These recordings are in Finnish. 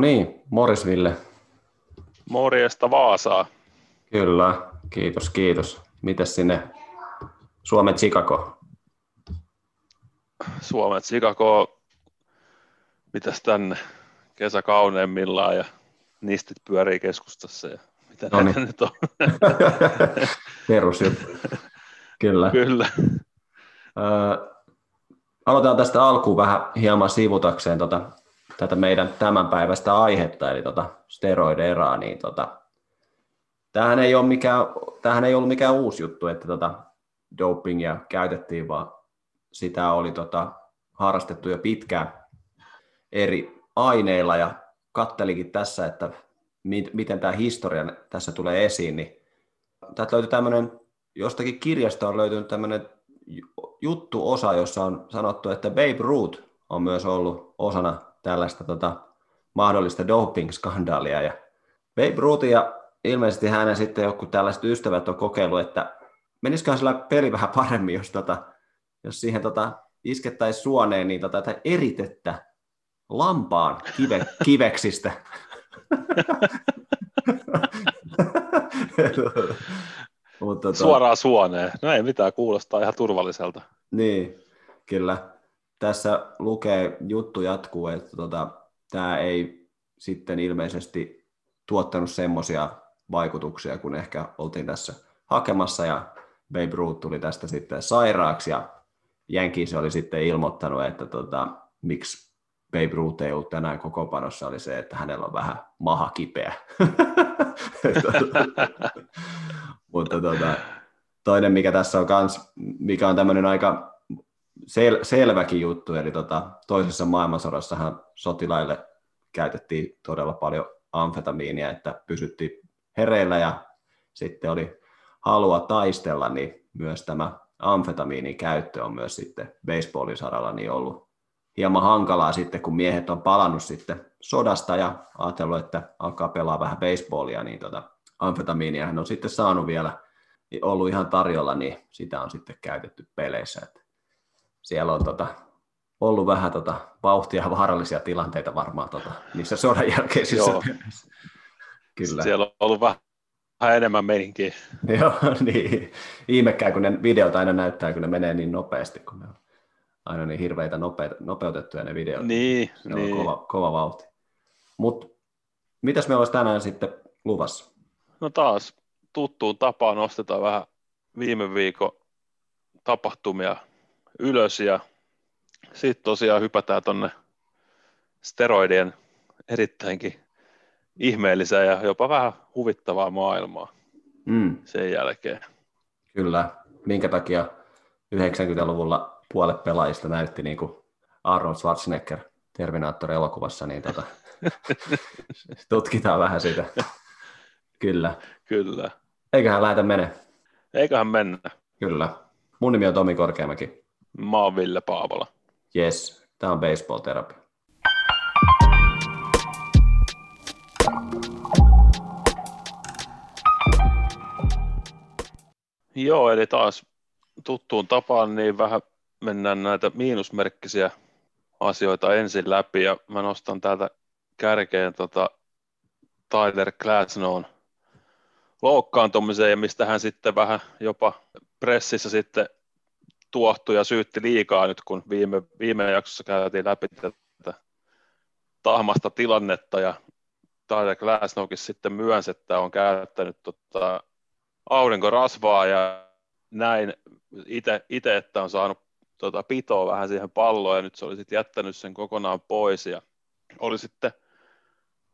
No niin, Morrisville. Morjesta Vaasaa. Kyllä, kiitos, kiitos. Mites sinne Suomen Chicago? Suomen Chicago, mitäs tänne kesä kauneimmillaan ja nistit pyörii keskustassa ja mitä no niin. nyt on. Perusjuttu. Kyllä. Kyllä. Ö, aloitetaan tästä alkuun vähän hieman sivutakseen tota, tätä meidän tämänpäiväistä aihetta, eli tota steroideraa, niin tota, tämähän, ei ole mikään, tämähän ei ollut mikään uusi juttu, että tota dopingia käytettiin, vaan sitä oli tota, harrastettu jo pitkään eri aineilla, ja kattelikin tässä, että miten tämä historia tässä tulee esiin, niin täältä löytyy tämmöinen, jostakin kirjasta on löytynyt tämmöinen juttuosa, jossa on sanottu, että Babe Ruth on myös ollut osana tällaista tota, mahdollista doping-skandaalia. Ja Babe Ruth ja ilmeisesti hänen sitten joku tällaiset ystävät on kokeillut, että menisiköhän sillä peli vähän paremmin, jos, tota, jos siihen tota, iskettäisiin suoneen niin tota, eritettä lampaan kive, kiveksistä. Mutta, tota, Suoraan suoneen. No ei mitään, kuulostaa ihan turvalliselta. Niin, kyllä tässä lukee, juttu jatkuu, että tota, tämä ei sitten ilmeisesti tuottanut semmoisia vaikutuksia, kun ehkä oltiin tässä hakemassa, ja Babe Ruth tuli tästä sitten sairaaksi, ja se oli sitten ilmoittanut, että tota, miksi Babe Ruth ei ollut tänään koko panossa, oli se, että hänellä on vähän maha kipeä. Mutta tota, toinen, mikä tässä on kans, mikä on tämmöinen aika sel, selväkin juttu, eli tota, toisessa maailmansodassahan sotilaille käytettiin todella paljon amfetamiinia, että pysyttiin hereillä ja sitten oli halua taistella, niin myös tämä amfetamiinin käyttö on myös sitten baseballin saralla niin ollut hieman hankalaa sitten, kun miehet on palannut sitten sodasta ja ajatellut, että alkaa pelaa vähän baseballia, niin tota, amfetamiinia hän on sitten saanut vielä ollut ihan tarjolla, niin sitä on sitten käytetty peleissä. Että siellä on tota, ollut vähän tota, vauhtia ja vaarallisia tilanteita varmaan tota, niissä sodan jälkeisissä Joo. Kyllä. Siellä on ollut vähän enemmän meininkiä. Joo, niin. Ihmekään, kun ne videot aina näyttää, kun ne menee niin nopeasti, kun ne on aina niin hirveitä nopeita, nopeutettuja ne videot. Niin, ne niin. on kova, kova vauhti. Mutta mitäs me olisi tänään sitten luvassa? No taas tuttuun tapaan nostetaan vähän viime viikon tapahtumia ylös ja sitten tosiaan hypätään tuonne steroidien erittäinkin ihmeelliseen ja jopa vähän huvittavaa maailmaa mm. sen jälkeen. Kyllä. Minkä takia 90-luvulla puolet pelaajista näytti niin kuin Arnold Schwarzenegger Terminaattori-elokuvassa, niin tota, tutkitaan vähän sitä. Kyllä. Kyllä. Eiköhän lähdetä mene. Eiköhän mennä. Kyllä. Mun nimi on Tomi Korkeamäki. Mä oon Ville Paavola. Yes, tää on baseball therapy. Joo, eli taas tuttuun tapaan niin vähän mennään näitä miinusmerkkisiä asioita ensin läpi ja mä nostan täältä kärkeen tota Tyler Glasnown loukkaantumiseen ja mistä hän sitten vähän jopa pressissä sitten tuohtui ja syytti liikaa nyt, kun viime, viime jaksossa käytiin läpi tätä tahmasta tilannetta ja Tyler Glasnowkin sitten myönsi, että on käyttänyt tota aurinkorasvaa ja näin itse, että on saanut tota pitoa vähän siihen palloon ja nyt se oli sitten jättänyt sen kokonaan pois ja oli sitten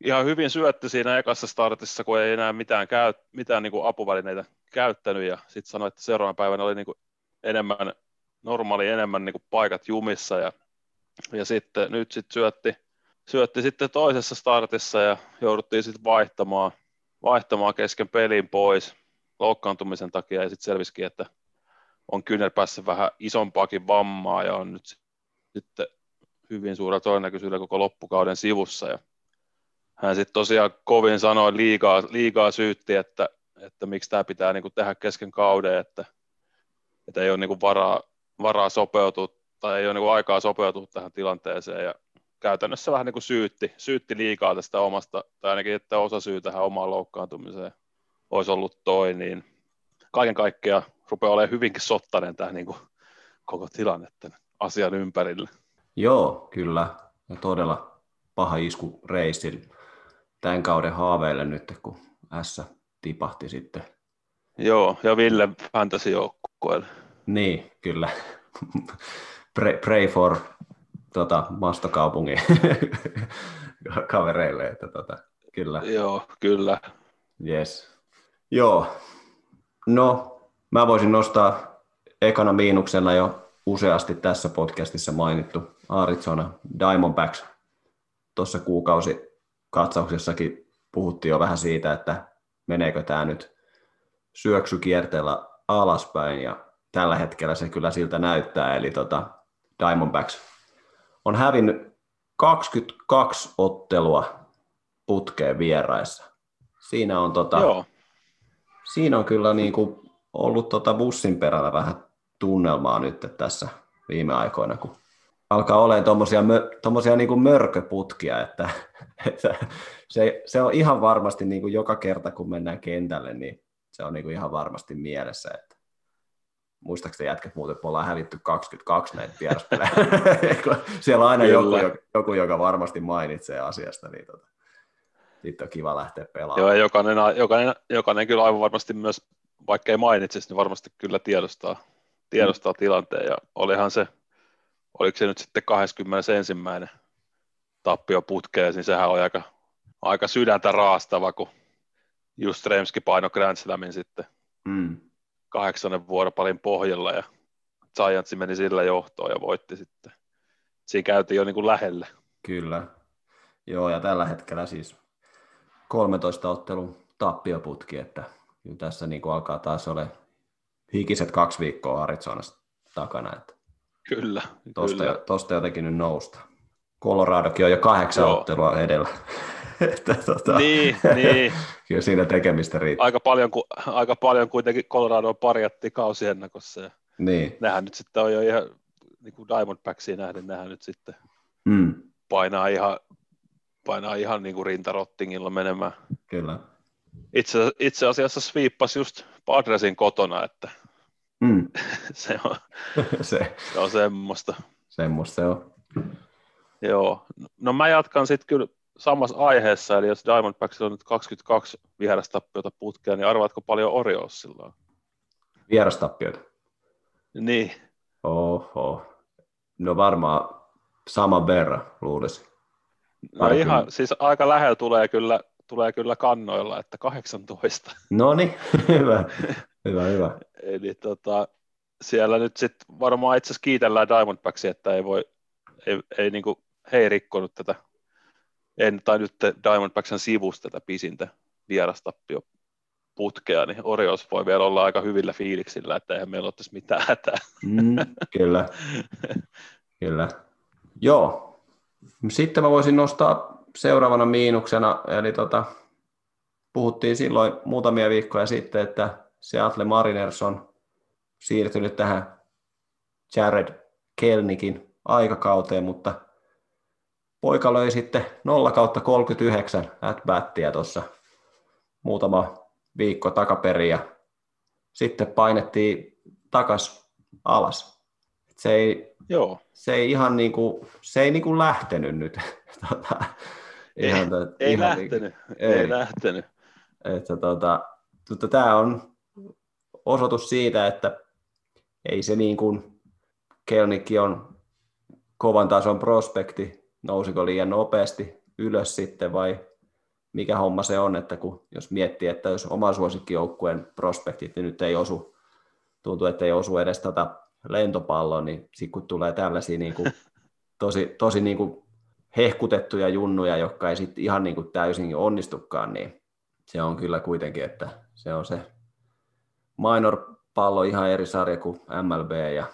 ihan hyvin syötti siinä ekassa startissa, kun ei enää mitään, käy, mitään niin kuin apuvälineitä käyttänyt ja sitten sanoi, että seuraavan päivänä oli niin kuin enemmän normaali enemmän niin kuin paikat jumissa ja, ja sitten nyt sitten syötti, syötti sitten toisessa startissa ja jouduttiin sitten vaihtamaan, vaihtamaan kesken pelin pois loukkaantumisen takia ja sitten selvisikin, että on kyynärpäässä vähän isompaakin vammaa ja on nyt sitten hyvin suurella todennäköisyydellä koko loppukauden sivussa ja hän sitten tosiaan kovin sanoi liikaa, liikaa syytti, että, että miksi tämä pitää niin kuin tehdä kesken kauden, että, että ei ole niin kuin varaa, varaa sopeutua tai ei ole niin kuin aikaa sopeutua tähän tilanteeseen ja käytännössä vähän niin kuin syytti, syytti liikaa tästä omasta, tai ainakin, että osa syy tähän omaan loukkaantumiseen olisi ollut toi, niin kaiken kaikkiaan rupeaa olemaan hyvinkin sottainen tämä niin kuin koko tilanne tämän asian ympärillä. Joo, kyllä. Ja todella paha isku reissin tämän kauden haaveille nyt, kun S tipahti sitten. Joo, ja Ville fantasy joukkueelle. Niin, kyllä. pray, pray for tota, mastokaupungin kavereille, että tota, kyllä. Joo, kyllä. Yes. Joo. No, mä voisin nostaa ekana miinuksena jo useasti tässä podcastissa mainittu Arizona Diamondbacks. Tuossa kuukausi katsauksessakin puhuttiin jo vähän siitä, että meneekö tämä nyt syöksykierteellä alaspäin, ja tällä hetkellä se kyllä siltä näyttää, eli tota Diamondbacks on hävinnyt 22 ottelua putkeen vieraissa. Siinä on, tota, Joo. Siinä on kyllä niin kuin ollut tota bussin perällä vähän tunnelmaa nyt tässä viime aikoina, kun alkaa olemaan tuommoisia tommosia niin mörköputkia, että, että se, se, on ihan varmasti niin kuin joka kerta, kun mennään kentälle, niin se on niin kuin ihan varmasti mielessä, että muistaakseni jätkät muuten, me ollaan hävitty 22 näitä vieraspelejä. Siellä on aina joku, joku, joka varmasti mainitsee asiasta, niin tota, sitten on kiva lähteä pelaamaan. Joo, jokainen, jokainen, jokainen kyllä aivan varmasti myös, vaikka ei mainitsisi, niin varmasti kyllä tiedostaa, tiedostaa mm. tilanteen. Ja olihan se, oliko se nyt sitten 21. tappio putkeen, niin sehän oli aika, aika sydäntä raastava, kun just Remski paino Grand Slamin sitten mm. Kahdeksannen vuoropalin pohjalla ja Giants meni sillä johtoon ja voitti sitten. Siinä käytiin jo niin kuin lähelle. Kyllä. Joo, ja tällä hetkellä siis 13 ottelun tappioputki, että kyllä tässä niin kuin alkaa taas ole hikiset kaksi viikkoa Arizonasta takana. Että kyllä. Tosta, kyllä. tosta jotenkin nyt nousta. Coloradokin on jo kahdeksan Joo. ottelua edellä. Että, tota, niin, niin. Kyllä siinä tekemistä riittää. Aika paljon, ku, aika paljon kuitenkin Colorado parjatti kausiennakossa. Ja niin. Nehän nyt sitten on jo ihan, niin kuin Diamondbacksiin nähden, nehän nyt sitten mm. painaa ihan, painaa ihan niin kuin rintarottingilla menemään. Kyllä. Itse, itse asiassa sweeppasi just Padresin kotona, että mm. se, on, se. se on semmoista. Semmoista se on. Joo, no mä jatkan sitten kyllä samassa aiheessa, eli jos Diamondbacks on nyt 22 vierastappioita putkea, niin arvaatko paljon Oriolsilla on? Vierastappioita? Niin. Oho. No varmaan sama verran, luulisin. No ihan, siis aika lähellä tulee kyllä, tulee kyllä kannoilla, että 18. No niin, hyvä, hyvä, hyvä. Eli tota, siellä nyt sitten varmaan itse asiassa kiitellään Diamondbacksia, että ei voi, ei, ei niinku, he ei rikkonut tätä en, tai nyt Diamondbacksen sivusta tätä pisintä vierastappio putkea, niin Orioles voi vielä olla aika hyvillä fiiliksillä, että eihän meillä tässä mitään hätää. Mm, kyllä, kyllä. Joo, sitten mä voisin nostaa seuraavana miinuksena, eli tota, puhuttiin silloin muutamia viikkoja sitten, että Seattle Mariners on siirtynyt tähän Jared Kelnikin aikakauteen, mutta poika löi sitten 0 kautta 39 at battia tuossa muutama viikko takaperin ja sitten painettiin takas alas. Se ei, Joo. Se ei ihan niin kuin, se ei niin kuin lähtenyt nyt. tota, ihan, ei, ei ihan lähtenyt, niin, ei, ei lähtenyt. Että, tota, tota, tämä on osoitus siitä, että ei se niin kuin Kelnikki on kovan tason prospekti, nousiko liian nopeasti ylös sitten vai mikä homma se on, että kun, jos miettii, että jos oma suosikkijoukkueen prospektit niin nyt ei osu, tuntuu, että ei osu edes tätä lentopalloa, niin sitten kun tulee tällaisia niin kuin, tosi, tosi niin kuin hehkutettuja junnuja, jotka ei sitten ihan niin kuin täysin onnistukaan, niin se on kyllä kuitenkin, että se on se minor-pallo ihan eri sarja kuin MLB ja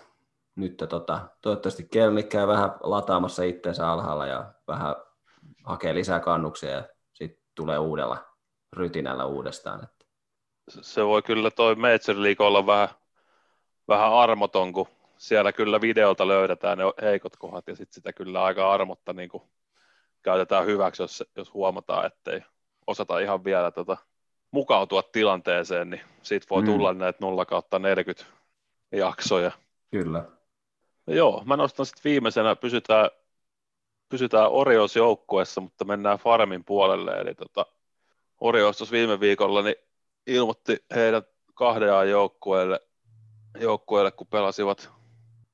nyt tota, toivottavasti Kelnik käy vähän lataamassa itsensä alhaalla ja vähän hakee lisää kannuksia ja sitten tulee uudella rytinällä uudestaan. Että. Se voi kyllä toi Major League olla vähän, vähän armoton, kun siellä kyllä videolta löydetään ne heikot kohdat ja sitten sitä kyllä aika armotta niin kuin käytetään hyväksi, jos, jos huomataan, ettei osata ihan vielä tota, mukautua tilanteeseen, niin siitä voi mm. tulla näitä 0 kautta 40 jaksoja. Kyllä. Joo, mä nostan sitten viimeisenä, pysytään, pysytään Orios joukkueessa, mutta mennään Farmin puolelle, eli tota, Orios viime viikolla niin ilmoitti heidän kahdeaan joukkueelle, joukkueelle, kun pelasivat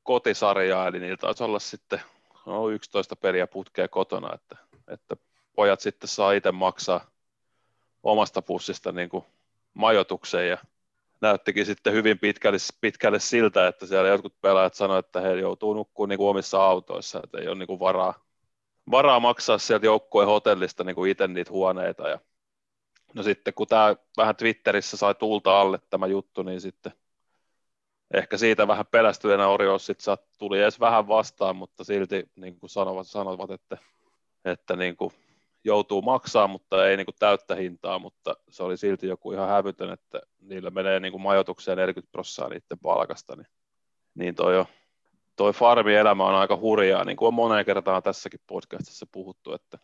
kotisarjaa, eli niillä taisi olla sitten no, 11 peliä putkea kotona, että, että pojat sitten saa itse maksaa omasta pussista niin kuin majoituksen ja näyttikin sitten hyvin pitkälle, pitkälle siltä, että siellä jotkut pelaajat sanoivat, että he joutuu nukkumaan niin omissa autoissa, että ei ole niin kuin varaa, varaa maksaa sieltä joukkueen hotellista niin kuin itse niitä huoneita. Ja no sitten kun tämä vähän Twitterissä sai tulta alle tämä juttu, niin sitten ehkä siitä vähän pelästyneenä Orios sitten tuli edes vähän vastaan, mutta silti niin kuin sanovat, sanovat, että, että niin kuin joutuu maksaa, mutta ei niin kuin täyttä hintaa, mutta se oli silti joku ihan hävytön, että niillä menee niin kuin majoitukseen 40 prosenttia niiden palkasta, niin, niin toi, jo, toi farmielämä on aika hurjaa, niin kuin on moneen kertaan tässäkin podcastissa puhuttu, että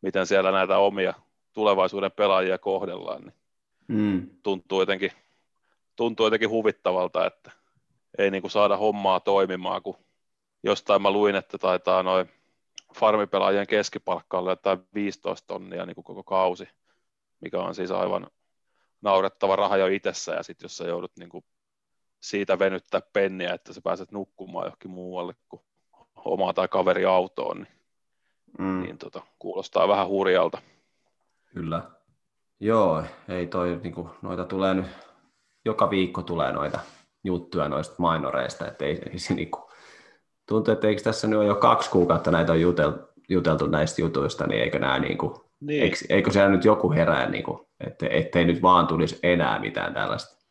miten siellä näitä omia tulevaisuuden pelaajia kohdellaan, niin mm. tuntuu, jotenkin, tuntuu jotenkin huvittavalta, että ei niin kuin saada hommaa toimimaan, kun jostain mä luin, että taitaa noin farmipelaajien keskipalkka oli jotain 15 tonnia niin kuin koko kausi, mikä on siis aivan naurettava raha jo itsessä, ja sitten jos sä joudut niin kuin siitä venyttää penniä, että sä pääset nukkumaan johonkin muualle kuin omaa tai kaveri autoon, niin, mm. niin tota, kuulostaa vähän hurjalta. Kyllä. Joo, ei toi, niin kuin, noita tulee nyt, joka viikko tulee noita juttuja noista mainoreista, että ei, ei se niin kuin, tuntuu, että eikö tässä nyt ole jo kaksi kuukautta näitä on juteltu, juteltu näistä jutuista, niin eikö nämä niin kuin, niin. Eikö, eikö siellä nyt joku herää, niin kuin, että, ettei nyt vaan tulisi enää mitään tällaista.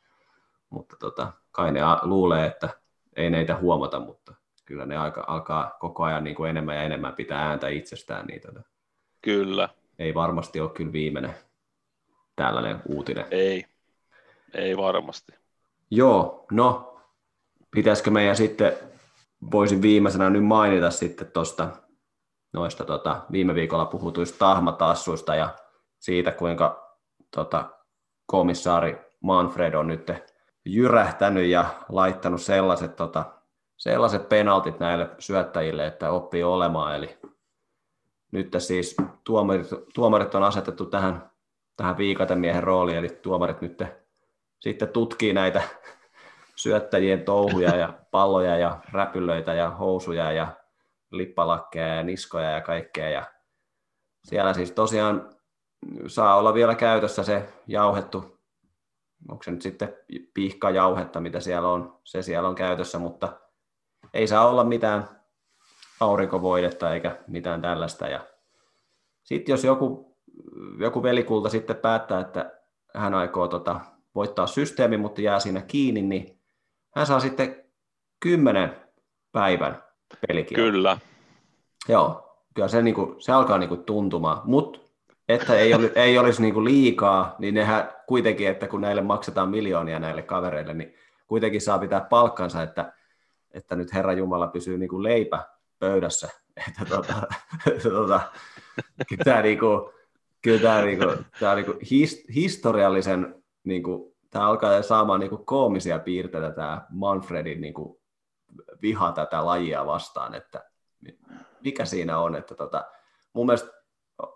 Mutta tota, kai ne luulee, että ei neitä huomata, mutta kyllä ne aika, alkaa koko ajan niin kuin enemmän ja enemmän pitää ääntä itsestään. Niin tota, kyllä. Ei varmasti ole kyllä viimeinen tällainen uutinen. Ei, ei varmasti. Joo, no pitäisikö meidän sitten voisin viimeisenä nyt mainita sitten tuosta noista tota, viime viikolla puhutuista tahmatassuista ja siitä, kuinka tota, komissaari Manfred on nyt jyrähtänyt ja laittanut sellaiset, tota, sellaiset penaltit näille syöttäjille, että oppii olemaan. Eli nyt siis tuomarit, tuomarit on asetettu tähän, tähän viikatemiehen rooliin, eli tuomarit nyt sitten tutkii näitä syöttäjien touhuja ja palloja ja räpylöitä ja housuja ja lippalakkeja ja niskoja ja kaikkea. Ja siellä siis tosiaan saa olla vielä käytössä se jauhettu, onko se nyt sitten pihkajauhetta, mitä siellä on, se siellä on käytössä, mutta ei saa olla mitään aurinkovoidetta eikä mitään tällaista. Ja sitten jos joku, joku velikulta sitten päättää, että hän aikoo tota, voittaa systeemi, mutta jää siinä kiinni, niin hän saa sitten kymmenen päivän pelikielto. Kyllä. Joo, kyllä se, niinku, se alkaa niinku tuntumaan, mutta että ei, oli, ei olisi niinku liikaa, niin nehän kuitenkin, että kun näille maksetaan miljoonia näille kavereille, niin kuitenkin saa pitää palkkansa, että, että nyt Herra Jumala pysyy niinku leipä pöydässä. Että tota, tota, kyllä tämä niinku, kyllä tämä niinku, tämä niinku his, historiallisen niinku, tämä alkaa saamaan niin kuin koomisia piirteitä tämä Manfredin niin kuin viha tätä lajia vastaan, että mikä siinä on, että tota, mun mielestä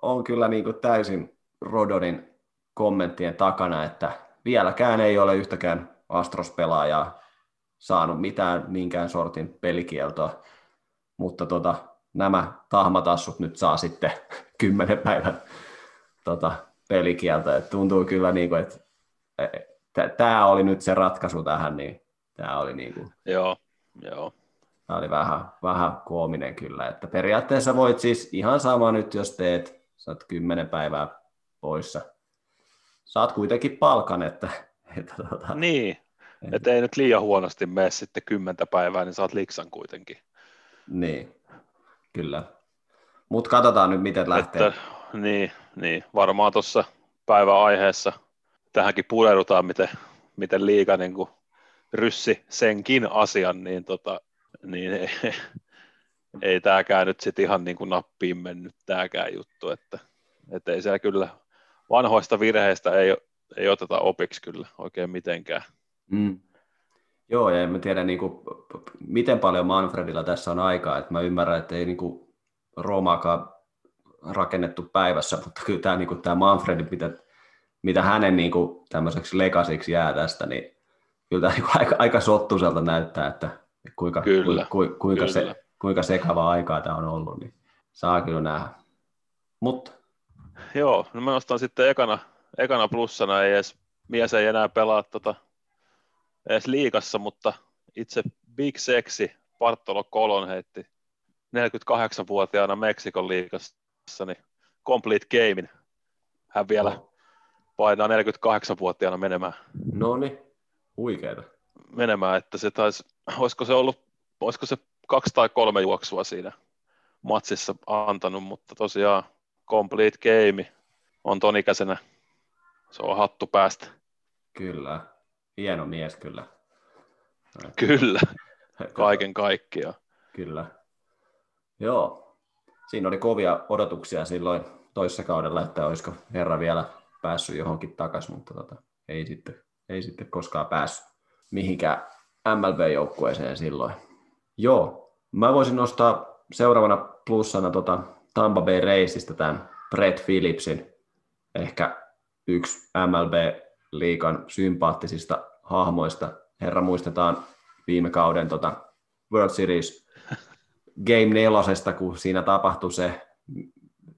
on kyllä niin kuin täysin Rodonin kommenttien takana, että vieläkään ei ole yhtäkään Astros-pelaajaa saanut mitään minkään sortin pelikieltoa, mutta tota, nämä tahmatassut nyt saa sitten kymmenen päivän tota, pelikieltä. Et tuntuu kyllä, niin kuin, että tämä oli nyt se ratkaisu tähän, niin tämä oli niin kuin, Joo, joo. Tämä oli vähän, vähän koominen kyllä, että periaatteessa voit siis ihan sama nyt, jos teet, saat kymmenen päivää poissa. Saat kuitenkin palkan, että... että tuota, niin, että ei nyt liian huonosti mene sitten kymmentä päivää, niin saat liksan kuitenkin. Niin, kyllä. Mutta katsotaan nyt, miten lähtee. Että, niin, niin, varmaan tuossa päiväaiheessa tähänkin pureudutaan, miten, miten liiga niin kuin ryssi senkin asian, niin, tota, niin ei, ei tämäkään nyt sitten ihan niin kuin nappiin mennyt tämäkään juttu, että, että ei siellä kyllä vanhoista virheistä ei, ei oteta opiksi kyllä oikein mitenkään. Mm. Joo, ja en tiedä niin kuin, miten paljon Manfredilla tässä on aikaa, että mä ymmärrän, että ei niin kuin Roomaakaan rakennettu päivässä, mutta kyllä tämä, niin kuin, tämä Manfred, mitä, mitä hänen niin kuin, tämmöiseksi legasiksi jää tästä, niin kyllä tämä niin kuin, aika, aika sottuiselta näyttää, että kuinka, kyllä, ku, ku, kuinka, kyllä. Se, kuinka sekavaa aikaa tämä on ollut, niin saa kyllä nähdä. Mutta. Joo, no mä nostan sitten ekana, ekana plussana, ei edes, mies ei enää pelaa tota, edes liikassa, mutta itse Big Sexy Bartolo Colon heitti 48-vuotiaana Meksikon liikassa, niin complete gamein. Hän vielä. Painaa 48-vuotiaana menemään. No niin, huikeeta. Menemään, että se taisi, olisiko se ollut, olisiko se kaksi tai kolme juoksua siinä matsissa antanut, mutta tosiaan complete game on ton ikäisenä. Se on hattu päästä. Kyllä, hieno mies kyllä. Kyllä, kaiken kaikkiaan. Kyllä. Joo, siinä oli kovia odotuksia silloin toissa kaudella, että olisiko herra vielä päässyt johonkin takaisin, mutta tota, ei, sitten, ei sitten koskaan päässyt mihinkään MLB-joukkueeseen silloin. Joo, mä voisin nostaa seuraavana plussana tota Tampa Bay Raceista tämän Brett Phillipsin, ehkä yksi MLB-liikan sympaattisista hahmoista. Herra muistetaan viime kauden tota World Series Game nelosesta, kun siinä tapahtui se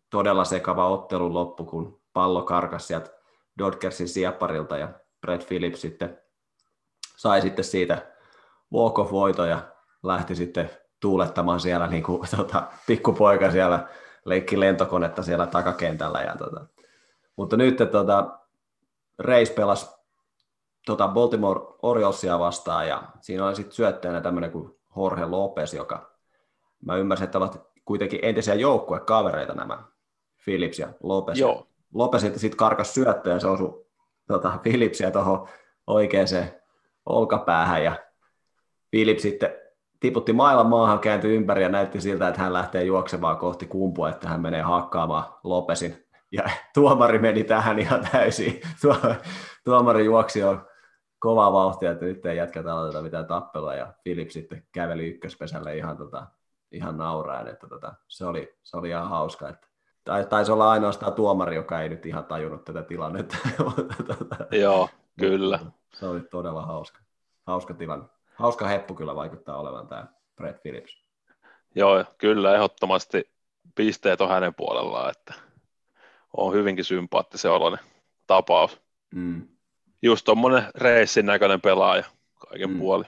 todella sekava ottelun loppu, kun pallo karkasi sieltä Dodgersin siepparilta ja Brett Phillips sitten sai sitten siitä walk of voito ja lähti sitten tuulettamaan siellä niin kuin, tota, pikkupoika siellä leikki lentokonetta siellä takakentällä. Ja, tota. Mutta nyt tota, Reis pelasi tota Baltimore Oriolesia vastaan ja siinä oli sitten syöttäjänä tämmöinen kuin Jorge Lopez, joka mä ymmärsin, että ovat kuitenkin entisiä joukkuekavereita nämä Philips ja Lopez. Joo. Lopez sitten karkas syöttöön ja se osui tota, Philipsia tuohon oikeaan olkapäähän ja Philips sitten tiputti mailan maahan, kääntyi ympäri ja näytti siltä, että hän lähtee juoksemaan kohti kumpua, että hän menee hakkaamaan Lopesin. Ja tuomari meni tähän ihan täysin. Tuomari juoksi jo kovaa vauhtia, että nyt ei jätkätä aloiteta mitään tappelua, ja Filip sitten käveli ykköspesälle ihan, tota, ihan nauraen, että tota, se, oli, se oli ihan hauska. Että, taisi olla ainoastaan tuomari, joka ei nyt ihan tajunnut tätä tilannetta. tota, Joo, kyllä. Se oli todella hauska, hauska tilanne hauska heppu kyllä vaikuttaa olevan tämä Brett Phillips. Joo, kyllä ehdottomasti pisteet on hänen puolellaan, että on hyvinkin sympaattisen oloinen tapaus. Mm. Just tuommoinen reissin näköinen pelaaja kaiken mm. puoli.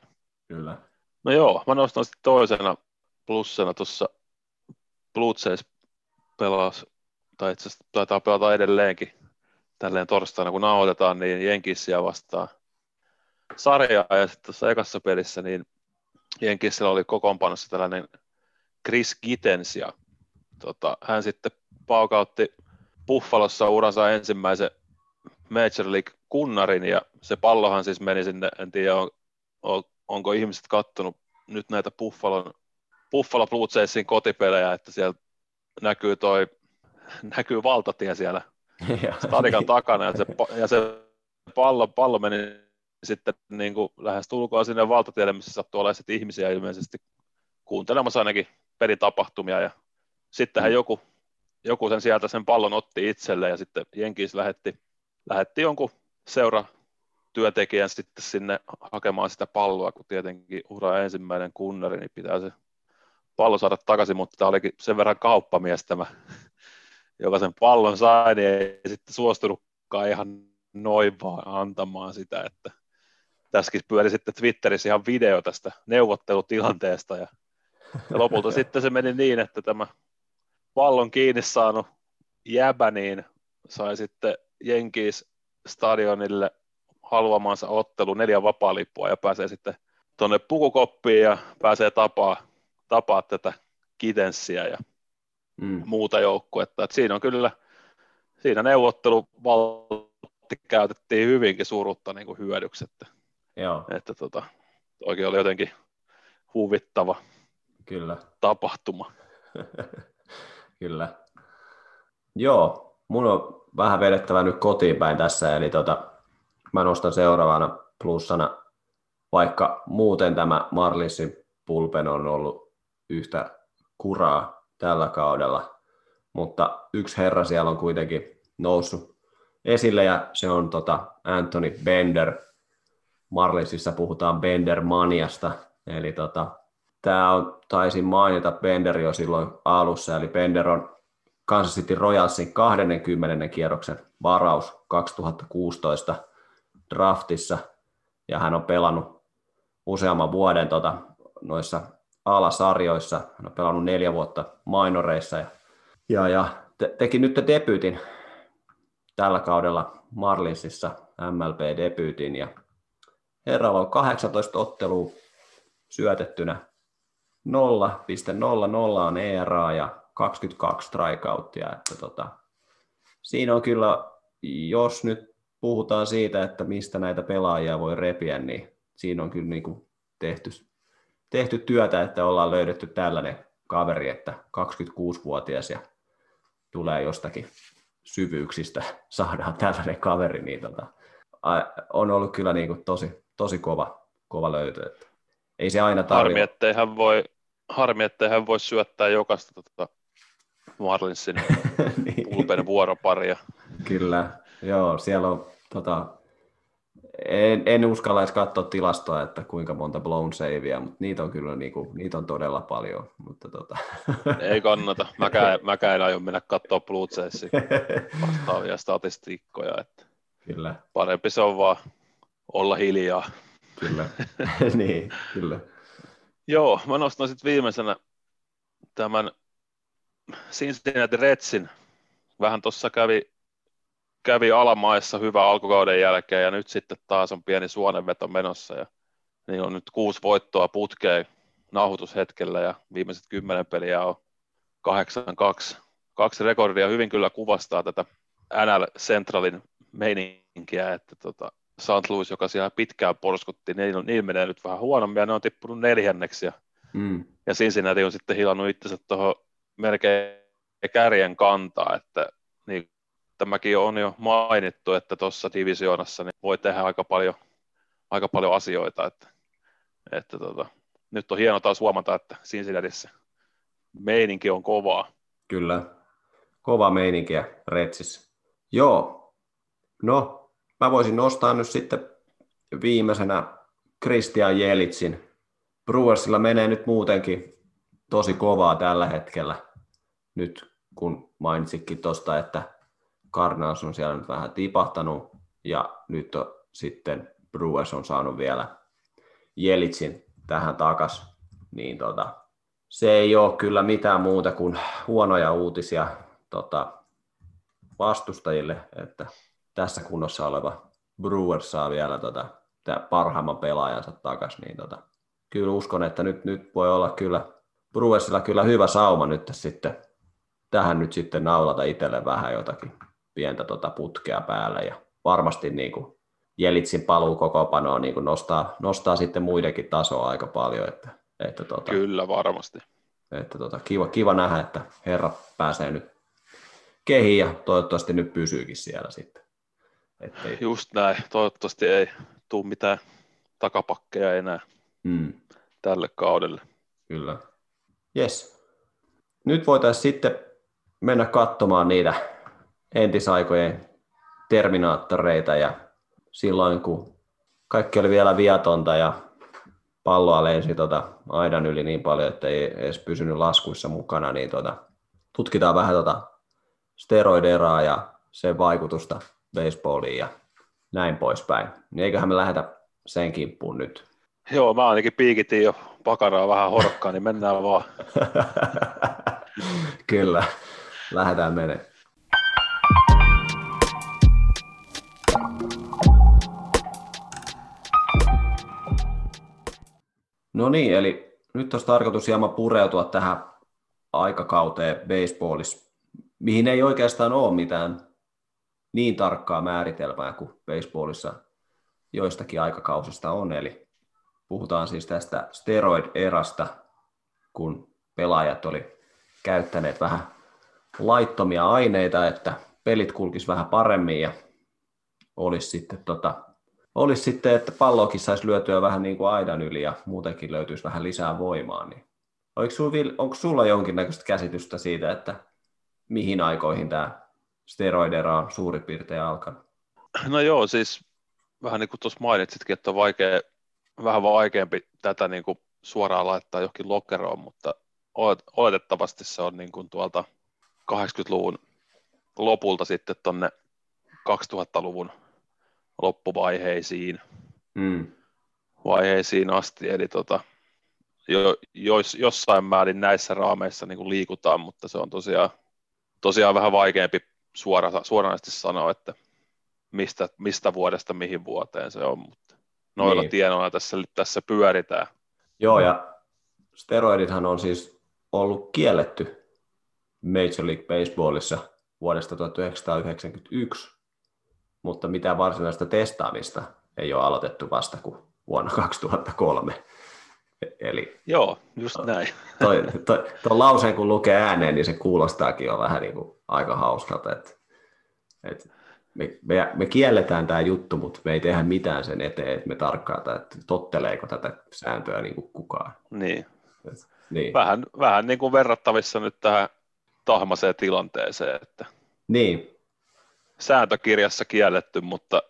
Kyllä. No joo, mä nostan sitten toisena plussena tuossa Blue Jays pelas, tai itse asiassa taitaa pelata edelleenkin tälleen torstaina, kun nauhoitetaan, niin Jenkissiä vastaan – sarjaa ja sitten tuossa ekassa pelissä niin Jenkisellä oli kokoonpanossa tällainen Chris Gittens ja tota, hän sitten paukautti Buffalossa uransa ensimmäisen Major League kunnarin ja se pallohan siis meni sinne, en tiedä on, on, onko ihmiset kattonut nyt näitä Buffalon, Buffalo Blue Jaysin kotipelejä, että siellä näkyy toi, näkyy valtatie siellä stadikan takana ja se, ja se pallo, pallo meni sitten niin kuin lähes tulkoon sinne valtatielle, missä sattuu olemaan sitten ihmisiä ilmeisesti kuuntelemassa ainakin pelitapahtumia ja sittenhän mm. joku, joku sen sieltä sen pallon otti itselle ja sitten Jenkis lähetti, lähetti jonkun seura työntekijän sitten sinne hakemaan sitä palloa, kun tietenkin ura ensimmäinen kunnari, niin pitää se pallo saada takaisin, mutta tämä olikin sen verran kauppamies tämä, joka sen pallon sai, niin ei sitten suostunutkaan ihan noin vaan antamaan sitä, että tässäkin pyöri sitten Twitterissä ihan video tästä neuvottelutilanteesta ja, ja lopulta sitten se meni niin, että tämä pallon kiinni saanut jäbä niin sai sitten Jenkis stadionille haluamansa ottelu neljä vapaa-lippua ja pääsee sitten tuonne pukukoppiin ja pääsee tapaa, tapaa tätä Kitenssiä ja mm. muuta joukkuetta. Et siinä on kyllä, siinä neuvotteluvaltti käytettiin hyvinkin surutta niin kuin hyödyksi, että Joo. Että tota, oikein oli jotenkin huvittava, Kyllä. tapahtuma. Kyllä. Joo, mun on vähän vedettävä nyt kotiin päin tässä, eli tota, mä nostan seuraavana plussana, vaikka muuten tämä Marlissin pulpen on ollut yhtä kuraa tällä kaudella, mutta yksi herra siellä on kuitenkin noussut esille ja se on tota Anthony Bender. Marlinsissa puhutaan Bender maniasta, eli tota, tämä on, taisin mainita Bender jo silloin alussa, eli Bender on Kansas City Royalsin 20. kierroksen varaus 2016 draftissa, ja hän on pelannut useamman vuoden tota, noissa alasarjoissa. Hän on pelannut neljä vuotta mainoreissa ja, ja, ja te, teki nyt debyytin tällä kaudella Marlinsissa MLB-debyytin ja herralla on 18 ottelua syötettynä 0,00 on ERA ja 22 strikeouttia, että tota, siinä on kyllä, jos nyt puhutaan siitä, että mistä näitä pelaajia voi repiä, niin siinä on kyllä niin kuin tehty, tehty työtä, että ollaan löydetty tällainen kaveri, että 26-vuotias ja tulee jostakin syvyyksistä, saadaan tällainen kaveri, niin tota, on ollut kyllä niin kuin tosi, tosi kova, kova löytö. Että ei se aina tarvitse. Harmi, ettei hän voi, harmi, ettei hän voi syöttää jokaista tota, Marlinsin niin. pulpen vuoroparia. Kyllä, joo, siellä on tota, en, en uskalla edes katsoa tilastoa, että kuinka monta blown savea, mutta niitä on kyllä niinku, niitä on todella paljon. Mutta tota. Ei kannata. Mäkään, mäkään en aio mennä katsoa Blue vastaavia statistiikkoja. Että kyllä. Parempi se on vaan olla hiljaa. Kyllä, niin, kyllä. Joo, mä nostan sitten viimeisenä tämän Cincinnati Redsin. Vähän tuossa kävi kävi alamaissa hyvä alkukauden jälkeen ja nyt sitten taas on pieni suonenveto menossa ja niin on nyt kuusi voittoa putkeen nauhoitushetkellä ja viimeiset kymmenen peliä on 8-2. Kaksi rekordia hyvin kyllä kuvastaa tätä NL Centralin meininkiä, että tota, St. Louis, joka siellä pitkään porskutti, niin niillä menee nyt vähän huonommin ja ne on tippunut neljänneksi ja, mm. ja Cincinnati on sitten hilannut itsensä tuohon melkein kärjen kantaa, että niin tämäkin on jo mainittu, että tuossa divisioonassa niin voi tehdä aika paljon, aika paljon asioita, että, että tota, nyt on hieno taas huomata, että Cincinnatiissa meininki on kovaa. Kyllä, kova meininkiä Retsissä. Joo, no mä voisin nostaa nyt sitten viimeisenä Christian Jelitsin. Brewersilla menee nyt muutenkin tosi kovaa tällä hetkellä, nyt kun mainitsikin tuosta, että Cardinals on siellä nyt vähän tipahtanut ja nyt on, sitten Brewers on saanut vielä Jelitsin tähän takas, niin tota, se ei ole kyllä mitään muuta kuin huonoja uutisia tota, vastustajille, että tässä kunnossa oleva Brewers saa vielä tota, parhaimman pelaajansa takaisin, niin tota, kyllä uskon, että nyt, nyt voi olla kyllä Brewersilla kyllä hyvä sauma nyt sitten tähän nyt sitten naulata itselle vähän jotakin pientä tota putkea päällä ja varmasti niin kuin Jelitsin paluu koko panoa niin kuin nostaa, nostaa sitten muidenkin tasoa aika paljon. Että, että tota, Kyllä, varmasti. Että tota, kiva, kiva nähdä, että herra pääsee nyt kehiin ja toivottavasti nyt pysyykin siellä sitten. Ettei... Just näin, toivottavasti ei tule mitään takapakkeja enää mm. tälle kaudelle. Kyllä. Yes. Nyt voitaisiin sitten mennä katsomaan niitä entisaikojen terminaattoreita ja silloin kun kaikki oli vielä viatonta ja palloa lensi tota aidan yli niin paljon, että ei edes pysynyt laskuissa mukana, niin tota, tutkitaan vähän tota steroideraa ja sen vaikutusta baseballiin ja näin poispäin. Niin eiköhän me lähdetä sen kimppuun nyt. Joo, mä ainakin piikitin jo pakaraa vähän horkkaa, niin mennään vaan. Kyllä, lähdetään menemään. No niin, eli nyt olisi tarkoitus hieman pureutua tähän aikakauteen baseballissa, mihin ei oikeastaan ole mitään niin tarkkaa määritelmää kuin baseballissa joistakin aikakausista on. Eli puhutaan siis tästä steroid-erasta, kun pelaajat oli käyttäneet vähän laittomia aineita, että pelit kulkisi vähän paremmin ja olisi sitten, tota, olisi sitten että pallokin saisi lyötyä vähän niin kuin aidan yli ja muutenkin löytyisi vähän lisää voimaa. Niin onko sulla jonkinnäköistä käsitystä siitä, että mihin aikoihin tämä steroidera on suurin piirtein alkanut? No joo, siis vähän niin kuin tuossa mainitsitkin, että on vaikea, vähän vaikeampi tätä niin kuin suoraan laittaa johonkin lokeroon, mutta oletettavasti se on niin kuin tuolta 80-luvun lopulta sitten tuonne 2000-luvun loppuvaiheisiin mm. vaiheisiin asti, eli tota, jo, jos, jossain määrin näissä raameissa niin kuin liikutaan, mutta se on tosiaan, tosiaan vähän vaikeampi suora, suoranaisesti sanoa, että mistä, mistä vuodesta mihin vuoteen se on, mutta noilla niin. tienoilla tässä, tässä pyöritään. Joo, ja steroidithan on siis ollut kielletty Major League Baseballissa vuodesta 1991, mutta mitään varsinaista testaamista ei ole aloitettu vasta kuin vuonna 2003. Eli Joo, just näin. Toi, toi, toi lauseen kun lukee ääneen, niin se kuulostaakin jo vähän niin kuin aika hauskalta, että, että me, me, me kielletään tämä juttu, mutta me ei tehdä mitään sen eteen, että me tarkkaata, että totteleeko tätä sääntöä niin kuin kukaan. Niin. Et, niin. Vähän, vähän niin kuin verrattavissa nyt tähän tahmaseen tilanteeseen, että niin. Sääntökirjassa kielletty, mutta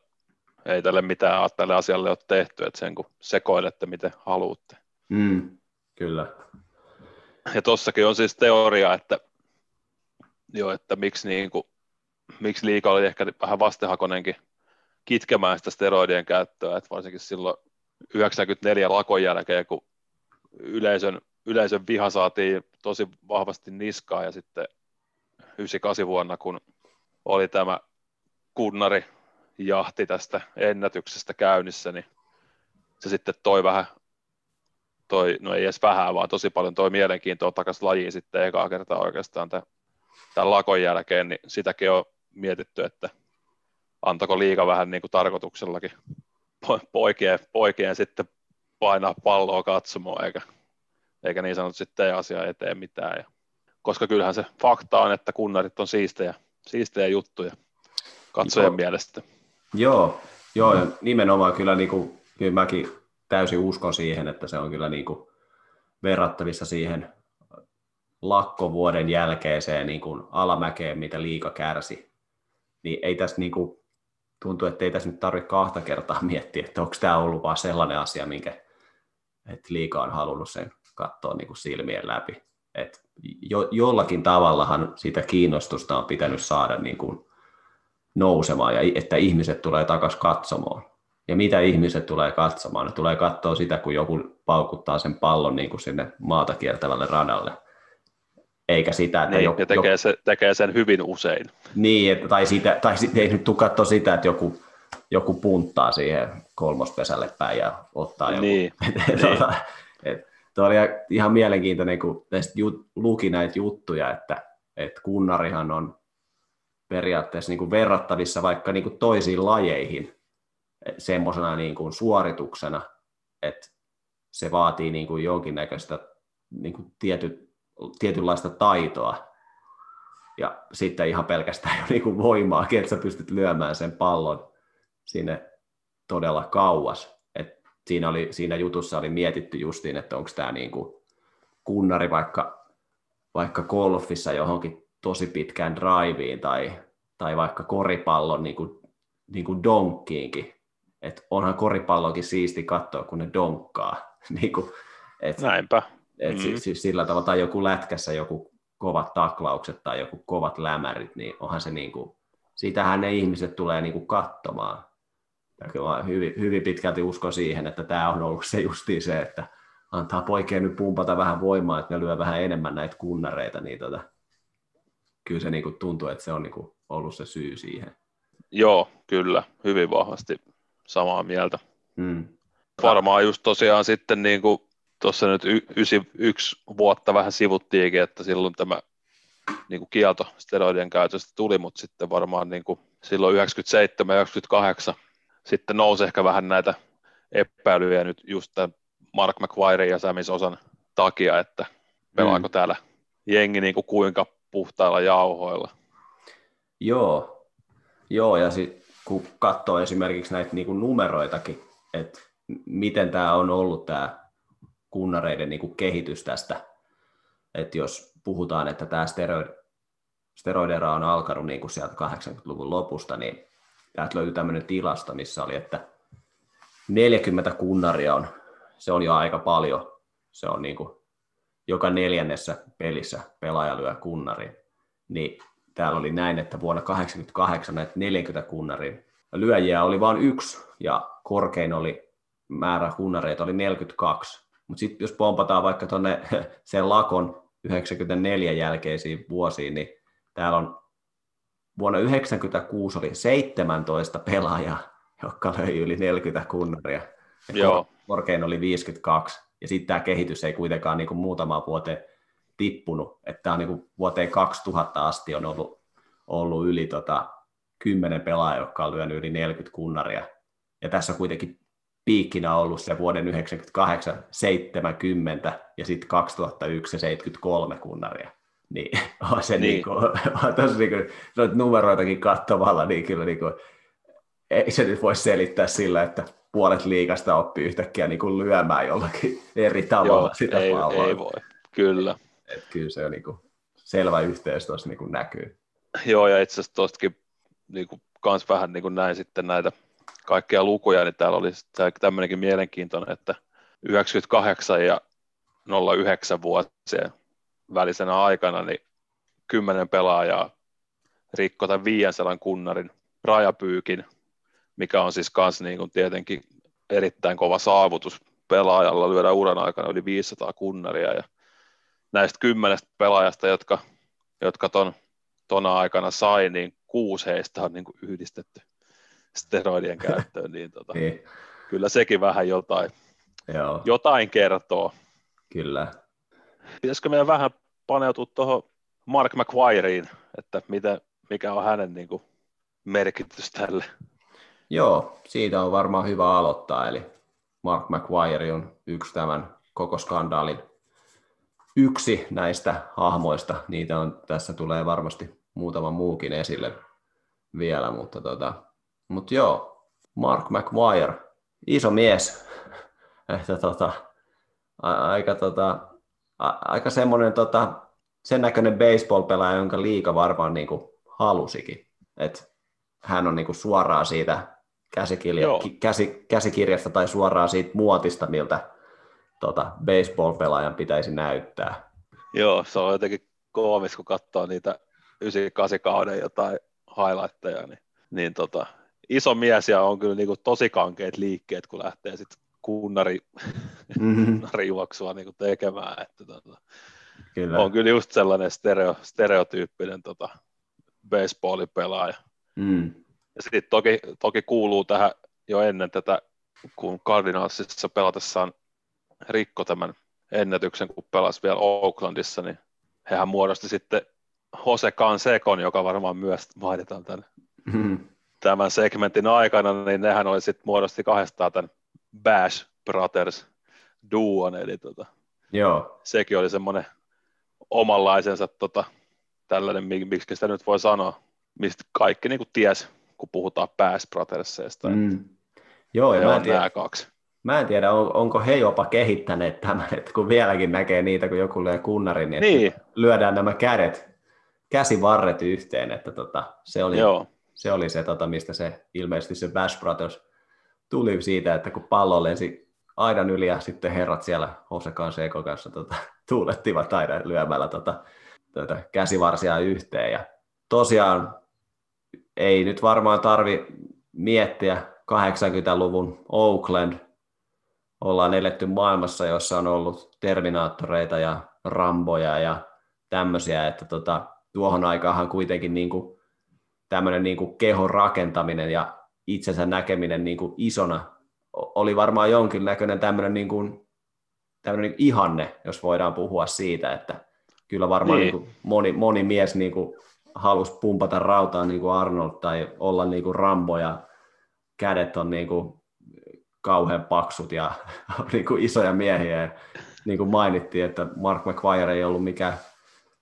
ei tälle mitään tälle asialle ole tehty, että sen kun sekoilette miten haluatte. Mm, kyllä. Ja tossakin on siis teoria, että, jo, että miksi, niin kuin, miksi liika oli ehkä vähän vastehakonenkin kitkemään sitä steroidien käyttöä, että varsinkin silloin 94 lakon jälkeen, kun yleisön, yleisön viha saatiin tosi vahvasti niskaa ja sitten 98 vuonna, kun oli tämä kunnari jahti tästä ennätyksestä käynnissä, niin se sitten toi vähän toi, no ei edes vähän, vaan tosi paljon toi mielenkiintoa takaisin lajiin sitten ekaa kertaa oikeastaan tämän, tämän lakon jälkeen, niin sitäkin on mietitty, että antako liika vähän niin kuin tarkoituksellakin poikien, poikien sitten painaa palloa katsomaan, eikä, eikä niin sanottu sitten asia eteen mitään. Ja, koska kyllähän se fakta on, että kunnarit on siistejä, siistejä juttuja katsojen joo. mielestä. Joo, joo ja nimenomaan kyllä, niin kuin, kyllä mäkin täysin uskon siihen, että se on kyllä niin kuin verrattavissa siihen lakkovuoden jälkeiseen niin kuin alamäkeen, mitä liika kärsi. Niin ei tässä niin kuin, tuntuu, että ei tässä nyt tarvitse kahta kertaa miettiä, että onko tämä ollut vaan sellainen asia, minkä että liika on halunnut sen katsoa niin kuin silmien läpi. Et jo, jollakin tavallahan sitä kiinnostusta on pitänyt saada niin kuin nousemaan ja että ihmiset tulee takaisin katsomaan. Ja mitä ihmiset tulee katsomaan? Ne tulee katsoa sitä, kun joku paukuttaa sen pallon niin kuin sinne maata kiertävälle radalle. Eikä sitä, että niin, joku, ja tekee, joku, se, tekee sen hyvin usein. Niin, että, tai, sitä, tai ei nyt tule katsoa sitä, että joku, joku punttaa siihen kolmospesälle päin ja ottaa joku. Niin, tuota, niin. Et, tuo oli ihan mielenkiintoinen, kun jut, luki näitä juttuja, että, että kunnarihan on periaatteessa niin kuin verrattavissa vaikka niin kuin toisiin lajeihin, semmoisena niin kuin suorituksena, että se vaatii niin kuin jonkinnäköistä niin kuin tiety, tietynlaista taitoa ja sitten ihan pelkästään jo niin kuin voimaa, että sä pystyt lyömään sen pallon sinne todella kauas. Et siinä, oli, siinä jutussa oli mietitty justiin, että onko tämä niin kuin kunnari vaikka, vaikka golfissa johonkin tosi pitkään driveen tai, tai vaikka koripallon niin kuin, niin kuin donkkiinkin, että onhan koripallokin siisti katsoa, kun ne donkkaa. niin kuin, et, Näinpä. Et mm-hmm. siis sillä tavalla, tai joku lätkässä joku kovat taklaukset tai joku kovat lämärit, niin onhan se niin kuin, siitähän ne ihmiset tulee niin kuin katsomaan. Ja kyllä hyvin, hyvin pitkälti usko siihen, että tämä on ollut se justiin se, että antaa poikien nyt pumpata vähän voimaa, että ne lyö vähän enemmän näitä kunnareita, niin tota, kyllä se niin kuin tuntuu, että se on niin kuin ollut se syy siihen. Joo, kyllä, hyvin vahvasti samaa mieltä. Hmm. Varmaan just tosiaan sitten niin kuin tuossa nyt y- yksi vuotta vähän sivuttiinkin, että silloin tämä niin kuin kielto steroidien käytöstä tuli, mutta sitten varmaan niin kuin silloin 97 98 sitten nousi ehkä vähän näitä epäilyjä nyt just tämän Mark McQuire ja Samis osan takia, että pelaako mm. täällä jengi niin kuin kuinka puhtailla jauhoilla. Joo, Joo ja sit, kun katsoo esimerkiksi näitä niin kuin numeroitakin, että miten tämä on ollut tämä kunnareiden niin kuin kehitys tästä, että jos puhutaan, että tämä steroid, steroidera on alkanut niin kuin sieltä 80-luvun lopusta, niin täältä löytyy tämmöinen tilasto, missä oli, että 40 kunnaria on, se on jo aika paljon. Se on niin kuin joka neljännessä pelissä pelaaja lyö kunnari. Niin täällä oli näin, että vuonna 1988 näitä 40 kunnarin lyöjiä oli vain yksi, ja korkein oli määrä kunnareita oli 42. Mutta sitten jos pompataan vaikka tuonne sen lakon 94 jälkeisiin vuosiin, niin täällä on vuonna 1996 oli 17 pelaajaa, jotka löi yli 40 kunnaria. Ja Joo. Korkein oli 52. Ja sitten tämä kehitys ei kuitenkaan niin kuin muutamaan vuoteen tippunut. Että tämä on niin kuin vuoteen 2000 asti on ollut, ollut yli tota, 10 pelaajaa, jotka on lyönyt yli 40 kunnaria. Ja tässä on kuitenkin piikkinä ollut se vuoden 98 70 ja sitten 2001 73 kunnaria. Niin on se niin. Niin kuin, on tosi niin numeroitakin katsomalla, niin kyllä niin kuin, ei se nyt voi selittää sillä, että puolet liikasta oppii yhtäkkiä niin kuin lyömään jollakin eri tavalla Joo, sitä ei, palloa. Ei voi, kyllä. Et kyllä se on niin kuin selvä yhteys tuossa niin kuin näkyy. Joo, ja itse asiassa tuostakin niin kuin, kans vähän niin kuin näin sitten näitä kaikkia lukuja, niin täällä oli tämmöinenkin mielenkiintoinen, että 98 ja 09 vuosien välisenä aikana niin kymmenen pelaajaa rikkoi tämän 500 kunnarin rajapyykin, mikä on siis kans niin kuin tietenkin erittäin kova saavutus pelaajalla lyödä uran aikana yli 500 kunnaria ja näistä kymmenestä pelaajasta, jotka, jotka ton, tona aikana sai, niin kuusi heistä on niin kuin yhdistetty steroidien käyttöön, niin, tota, niin. kyllä sekin vähän jotain, Joo. jotain kertoo. Kyllä. Pitäisikö meidän vähän paneutua tuohon Mark McQuireen, että mitä, mikä on hänen niin kuin, merkitys tälle? Joo, siitä on varmaan hyvä aloittaa, eli Mark McQuire on yksi tämän koko skandaalin yksi näistä hahmoista. Niitä on, tässä tulee varmasti muutama muukin esille vielä, mutta tota, mut joo, Mark McGuire, iso mies, että tota, aika, tota, aika semmoinen tota, sen näköinen baseball-pelaaja, jonka liika varmaan niin halusikin. Et hän on niin suoraan siitä käsikirja, käsi, käsikirjasta tai suoraan siitä muotista, miltä tota, baseball-pelaajan pitäisi näyttää. Joo, se on jotenkin koomis, kun katsoo niitä 98 kauden jotain highlightteja, niin, niin tota, iso mies ja on kyllä niinku tosi kankeet liikkeet, kun lähtee sitten kunnari, mm-hmm. juoksua niinku tekemään. Että tota, kyllä. On kyllä just sellainen stereo, stereotyyppinen tota, baseballipelaaja. Mm. Ja sitten toki, toki kuuluu tähän jo ennen tätä, kun Cardinalsissa pelatessaan rikko tämän ennätyksen, kun pelasi vielä Oaklandissa, niin hehän muodosti sitten Jose Cansekon, joka varmaan myös mainitaan tämän, mm. tämän segmentin aikana, niin nehän oli sitten muodosti kahdestaan tämän Bash Brothers duon, eli tota, Joo. sekin oli semmoinen omanlaisensa tota, tällainen, miksi sitä nyt voi sanoa, mistä kaikki niin ties, kun puhutaan Bash Brothersista. Mm. Joo, ja mä en, tiedä, kaksi. mä en tiedä, on, onko he jopa kehittäneet tämän, että kun vieläkin näkee niitä, kun joku lyö kunnarin, niin, niin. lyödään nämä kädet käsivarret yhteen, että tota, se, oli, Joo. se oli se, tota, mistä se ilmeisesti se Bash Brothers tuli siitä, että kun pallo lensi aidan yli ja sitten herrat siellä Hosekaan Seko kanssa tota, tuulettivat aidan lyömällä tota, tota, käsivarsia yhteen. Ja tosiaan ei nyt varmaan tarvi miettiä 80-luvun Oakland. Ollaan eletty maailmassa, jossa on ollut Terminaattoreita ja Ramboja ja tämmöisiä, että tota, tuohon aikaan kuitenkin niin kuin tämmöinen niin kuin kehon rakentaminen ja itsensä näkeminen niin kuin isona oli varmaan jonkinnäköinen tämmöinen, niin kuin, tämmöinen niin ihanne, jos voidaan puhua siitä, että kyllä varmaan niin. Niin kuin moni, moni mies niin kuin halusi pumpata rautaa niin kuin Arnold tai olla niin kuin Rambo ja kädet on niin kuin kauhean paksut ja niin kuin isoja miehiä. niin kuin mainittiin, että Mark McGuire ei ollut mikään,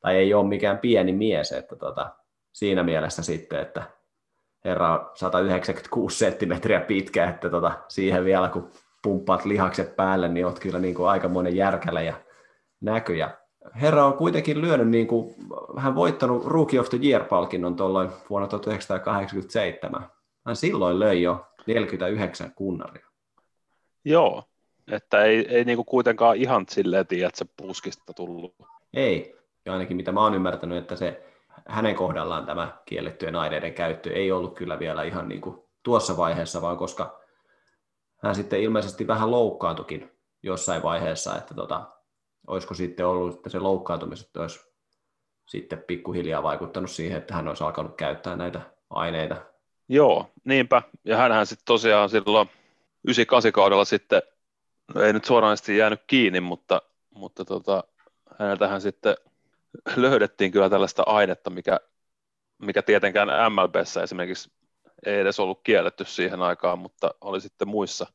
tai ei ole mikään pieni mies, että tota, siinä mielessä sitten, että herra on 196 senttimetriä pitkä, että tota, siihen vielä kun pumppaat lihakset päälle, niin oot kyllä niin kuin aikamoinen järkälä ja näkyjä. Herra on kuitenkin lyönyt, niin kuin, hän voittanut Rookie of the Year-palkinnon tuolloin vuonna 1987. Hän silloin löi jo 49 kunnaria. Joo, että ei, ei niinku kuitenkaan ihan silleen tiedä, että se puskista tullut. Ei, ja ainakin mitä mä oon ymmärtänyt, että se hänen kohdallaan tämä kiellettyjen aineiden käyttö ei ollut kyllä vielä ihan niin kuin tuossa vaiheessa, vaan koska hän sitten ilmeisesti vähän loukkaantukin jossain vaiheessa, että tota, olisiko sitten ollut, että se loukkaantumiset olisi sitten pikkuhiljaa vaikuttanut siihen, että hän olisi alkanut käyttää näitä aineita. Joo, niinpä. Ja hänhän sitten tosiaan silloin 98 kaudella sitten, no ei nyt suoranaisesti jäänyt kiinni, mutta, mutta tota, häneltähän sitten löydettiin kyllä tällaista ainetta, mikä, mikä tietenkään MLBssä esimerkiksi ei edes ollut kielletty siihen aikaan, mutta oli sitten muissa,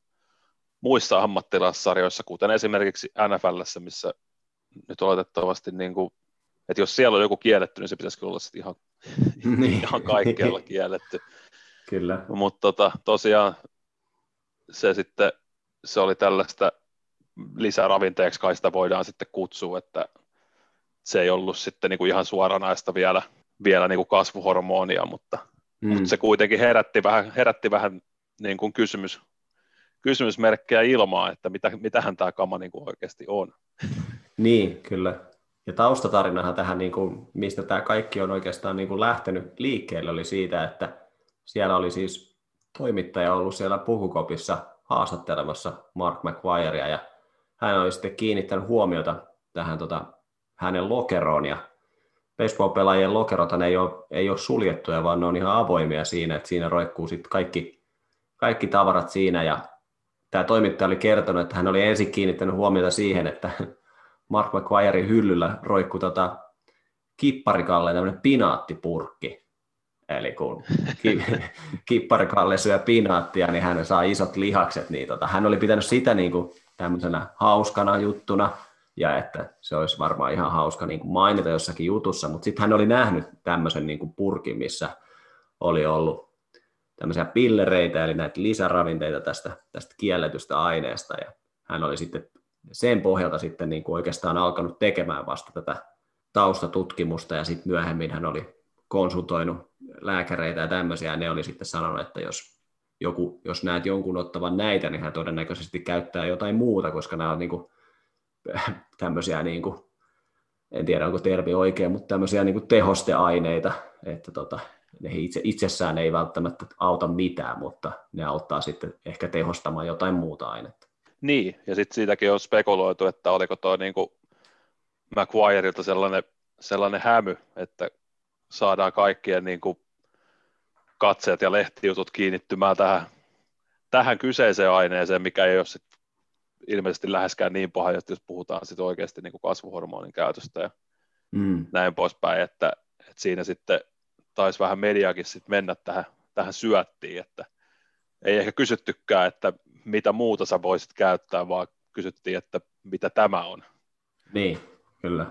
muissa ammattilassarjoissa, kuten esimerkiksi NFLssä, missä nyt oletettavasti, niin kuin, että jos siellä on joku kielletty, niin se pitäisi olla sitten ihan, niin. ihan kaikkialla kielletty. Kyllä. Mutta tota, tosiaan se sitten, se oli tällaista lisäravinteeksi kai sitä voidaan sitten kutsua, että se ei ollut sitten niin kuin ihan suoranaista vielä, vielä niin kuin kasvuhormonia, mutta, mm. mutta se kuitenkin herätti vähän, herätti vähän niin kuin kysymys, kysymysmerkkejä ilmaa, että mitä, mitähän tämä kama niin kuin oikeasti on. Niin, kyllä. Ja taustatarinahan tähän, niin kuin, mistä tämä kaikki on oikeastaan niin kuin lähtenyt liikkeelle, oli siitä, että siellä oli siis toimittaja ollut siellä puhukopissa haastattelemassa Mark McGuirea, ja hän oli sitten kiinnittänyt huomiota tähän tota, hänen lokeroon, ja baseball-pelaajien lokerot ei ole, ei ole suljettuja, vaan ne on ihan avoimia siinä, että siinä roikkuu sitten kaikki, kaikki tavarat siinä, ja tämä toimittaja oli kertonut, että hän oli ensin kiinnittänyt huomiota siihen, että Mark McGuirein hyllyllä roikkuu tota kipparikalle tämmöinen pinaattipurkki. Eli kun ki- kipparikalle syö pinaattia, niin hän saa isot lihakset. Niin tota, hän oli pitänyt sitä niin kuin tämmöisenä hauskana juttuna, ja että se olisi varmaan ihan hauska niin kuin mainita jossakin jutussa, mutta sitten hän oli nähnyt tämmöisen niin kuin purkin, missä oli ollut tämmöisiä pillereitä, eli näitä lisäravinteita tästä, tästä kielletystä aineesta, ja hän oli sitten sen pohjalta sitten niin kuin oikeastaan alkanut tekemään vasta tätä taustatutkimusta, ja sitten myöhemmin hän oli konsultoinut lääkäreitä ja tämmöisiä, ja ne oli sitten sanonut, että jos, joku, jos näet jonkun ottavan näitä, niin hän todennäköisesti käyttää jotain muuta, koska nämä on niin kuin tämmöisiä, niin kuin, en tiedä onko termi oikein, mutta tämmöisiä niin kuin tehosteaineita, että tota, ne itse, itsessään ei välttämättä auta mitään, mutta ne auttaa sitten ehkä tehostamaan jotain muuta ainetta. Niin, ja sitten siitäkin on spekuloitu, että oliko tuo niin McGuireilta sellainen, sellainen hämy, että saadaan kaikkien niin kuin katseet ja lehtijutut kiinnittymään tähän, tähän kyseiseen aineeseen, mikä ei ole sit ilmeisesti läheskään niin paha, jos puhutaan sit oikeasti niin kuin kasvuhormonin käytöstä ja mm. näin poispäin, että, että siinä sitten taisi vähän mediakin sit mennä tähän, tähän syöttiin, että ei ehkä kysyttykään, että mitä muuta sä voisit käyttää, vaan kysyttiin, että mitä tämä on. Niin, kyllä.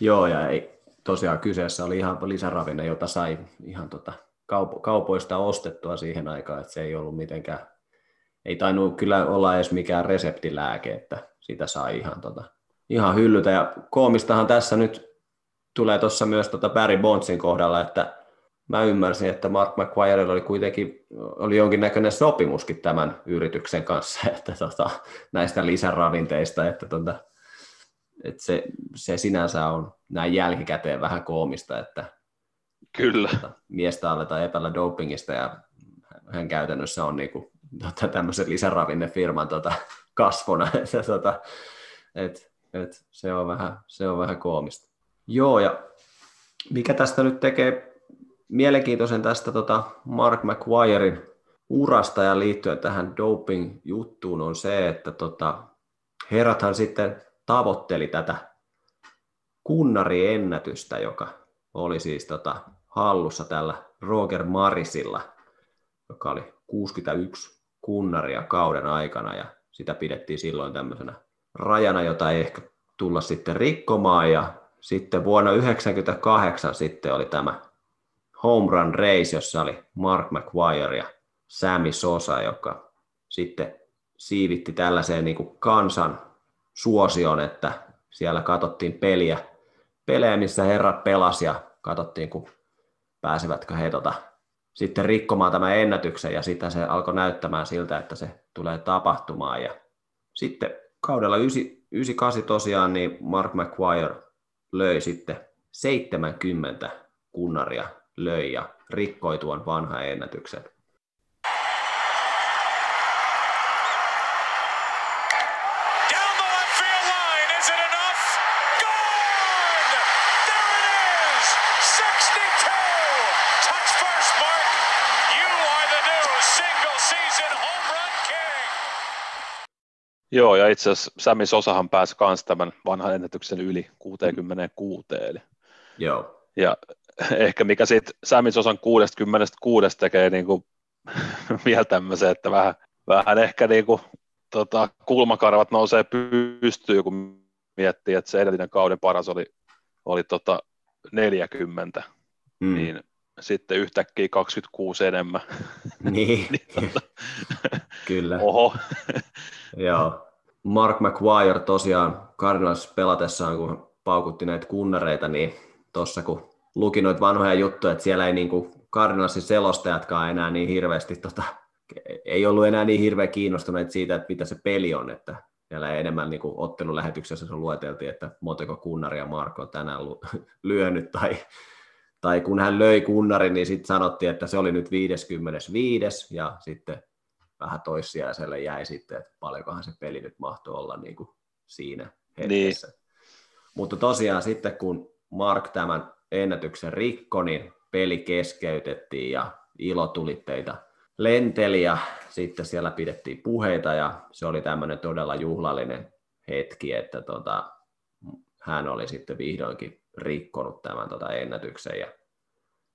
Joo, ja ei, tosiaan kyseessä oli ihan lisäravinne, jota sai ihan tota kaupo- kaupoista ostettua siihen aikaan, että se ei ollut mitenkään, ei tainnut kyllä olla edes mikään reseptilääke, että sitä sai ihan, tota, ihan hyllytä. Ja koomistahan tässä nyt tulee tuossa myös tota Barry Bondsin kohdalla, että mä ymmärsin, että Mark McGuirella oli kuitenkin oli jonkinnäköinen sopimuskin tämän yrityksen kanssa että tota, näistä lisäravinteista, että, tota, että se, se, sinänsä on näin jälkikäteen vähän koomista, että Kyllä. Tota, miestä aletaan epäillä dopingista ja hän käytännössä on niinku, tota, tämmöisen lisäravinnefirman tota, kasvona, että, tota, et, et, se, on vähän, se on vähän koomista. Joo, ja mikä tästä nyt tekee mielenkiintoisen tästä tota Mark McGuirein urasta ja liittyen tähän doping-juttuun on se, että tota, herrathan sitten tavoitteli tätä kunnariennätystä, joka oli siis tota, hallussa tällä Roger Marisilla, joka oli 61 kunnaria kauden aikana ja sitä pidettiin silloin tämmöisenä rajana, jota ei ehkä tulla sitten rikkomaan. Ja sitten vuonna 1998 sitten oli tämä home run race, jossa oli Mark McGuire ja Sammy Sosa, joka sitten siivitti tällaiseen niin kuin kansan suosion, että siellä katsottiin peliä, pelejä, missä herrat pelas ja katsottiin, kun pääsevätkö he tota, sitten rikkomaan tämän ennätyksen ja sitä se alkoi näyttämään siltä, että se tulee tapahtumaan. Ja sitten kaudella 98 tosiaan niin Mark McGuire löi sitten 70 kunnaria löi ja rikkoi tuon vanhan ennätyksen. Joo, ja itse asiassa Sami Sosahan pääsi myös tämän vanhan ennätyksen yli 66. Eli. Joo. Ja ehkä mikä sitten Sami Sosan 66 tekee niin kuin vielä tämmöisen, että vähän, vähän ehkä niin kuin, tota, kulmakarvat nousee pystyyn, kun miettii, että se edellinen kauden paras oli, oli tota 40, mm. niin sitten yhtäkkiä 26 enemmän. Niin, niin tota, kyllä. Oho. Joo. Mark McGuire tosiaan Cardinals pelatessaan, kun paukutti näitä kunnareita, niin tuossa kun luki noita vanhoja juttuja, että siellä ei niin kuin Cardinalsin selostajatkaan enää niin hirveästi, tota, ei ollut enää niin hirveän kiinnostuneet siitä, että mitä se peli on, että siellä enemmän niin kuin ottelulähetyksessä se lueteltiin, että montako kunnaria Marko on tänään lyönyt, tai tai kun hän löi kunnarin, niin sitten sanottiin, että se oli nyt 55. ja sitten vähän toissijaiselle jäi sitten, että paljonkohan se peli nyt mahtoi olla niin kuin siinä hetkessä. Niin. Mutta tosiaan sitten kun Mark tämän ennätyksen rikko, niin peli keskeytettiin ja ilotulitteita lenteli ja sitten siellä pidettiin puheita ja se oli tämmöinen todella juhlallinen hetki, että tota, hän oli sitten vihdoinkin rikkonut tämän tota ennätyksen. Ja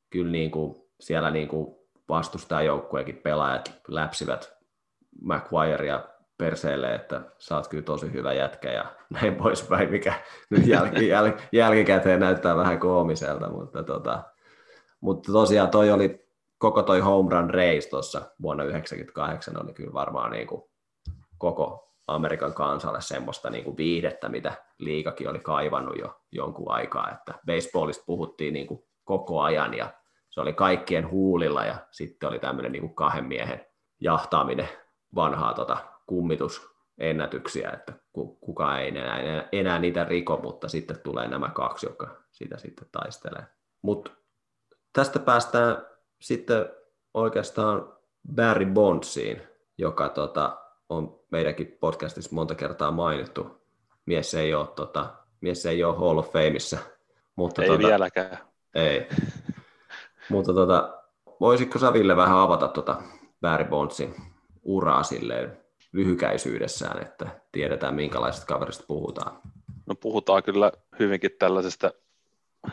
kyllä niin kuin siellä niin kuin vastustajajoukkueenkin pelaajat läpsivät McGuirea perseelle, että sä oot kyllä tosi hyvä jätkä ja näin poispäin, mikä nyt jäl- jäl- jälkikäteen näyttää vähän koomiselta, mutta, tota, mutta tosiaan toi oli koko toi home run race tuossa vuonna 1998 oli kyllä varmaan niin kuin koko Amerikan kansalle semmoista niin kuin viihdettä, mitä liikakin oli kaivannut jo jonkun aikaa, että baseballista puhuttiin niin kuin koko ajan ja se oli kaikkien huulilla ja sitten oli tämmöinen niin kuin kahden miehen jahtaaminen vanhaa tota, kummitusennätyksiä, että kukaan ei enää, enää, enää niitä riko, mutta sitten tulee nämä kaksi, jotka sitä sitten taistelee. Mutta tästä päästään sitten oikeastaan Barry Bondsiin, joka tota, on meidänkin podcastissa monta kertaa mainittu. Mies ei ole, tota, mies ei ole Hall of Fameissa. Mutta ei tota, vieläkään. Ei. mutta tota, voisitko sä Ville vähän avata tota Barry Bondsin uraa silleen lyhykäisyydessään, että tiedetään minkälaisesta kaverista puhutaan? No puhutaan kyllä hyvinkin tällaisesta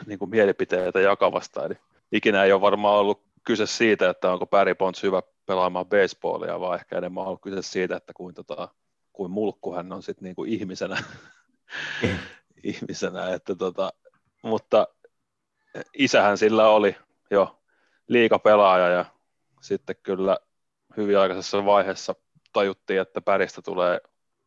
niin kuin mielipiteitä jakavasta, eli ikinä ei ole varmaan ollut kyse siitä, että onko Barry Bonds hyvä pelaamaan baseballia, vaan ehkä enemmän on ollut kyse siitä, että kuin, tota, kuin mulkku hän on sitten niin kuin ihmisenä. ihmisenä että tota, mutta isähän sillä oli jo liikapelaaja ja sitten kyllä hyvin aikaisessa vaiheessa tajuttiin, että päristä tulee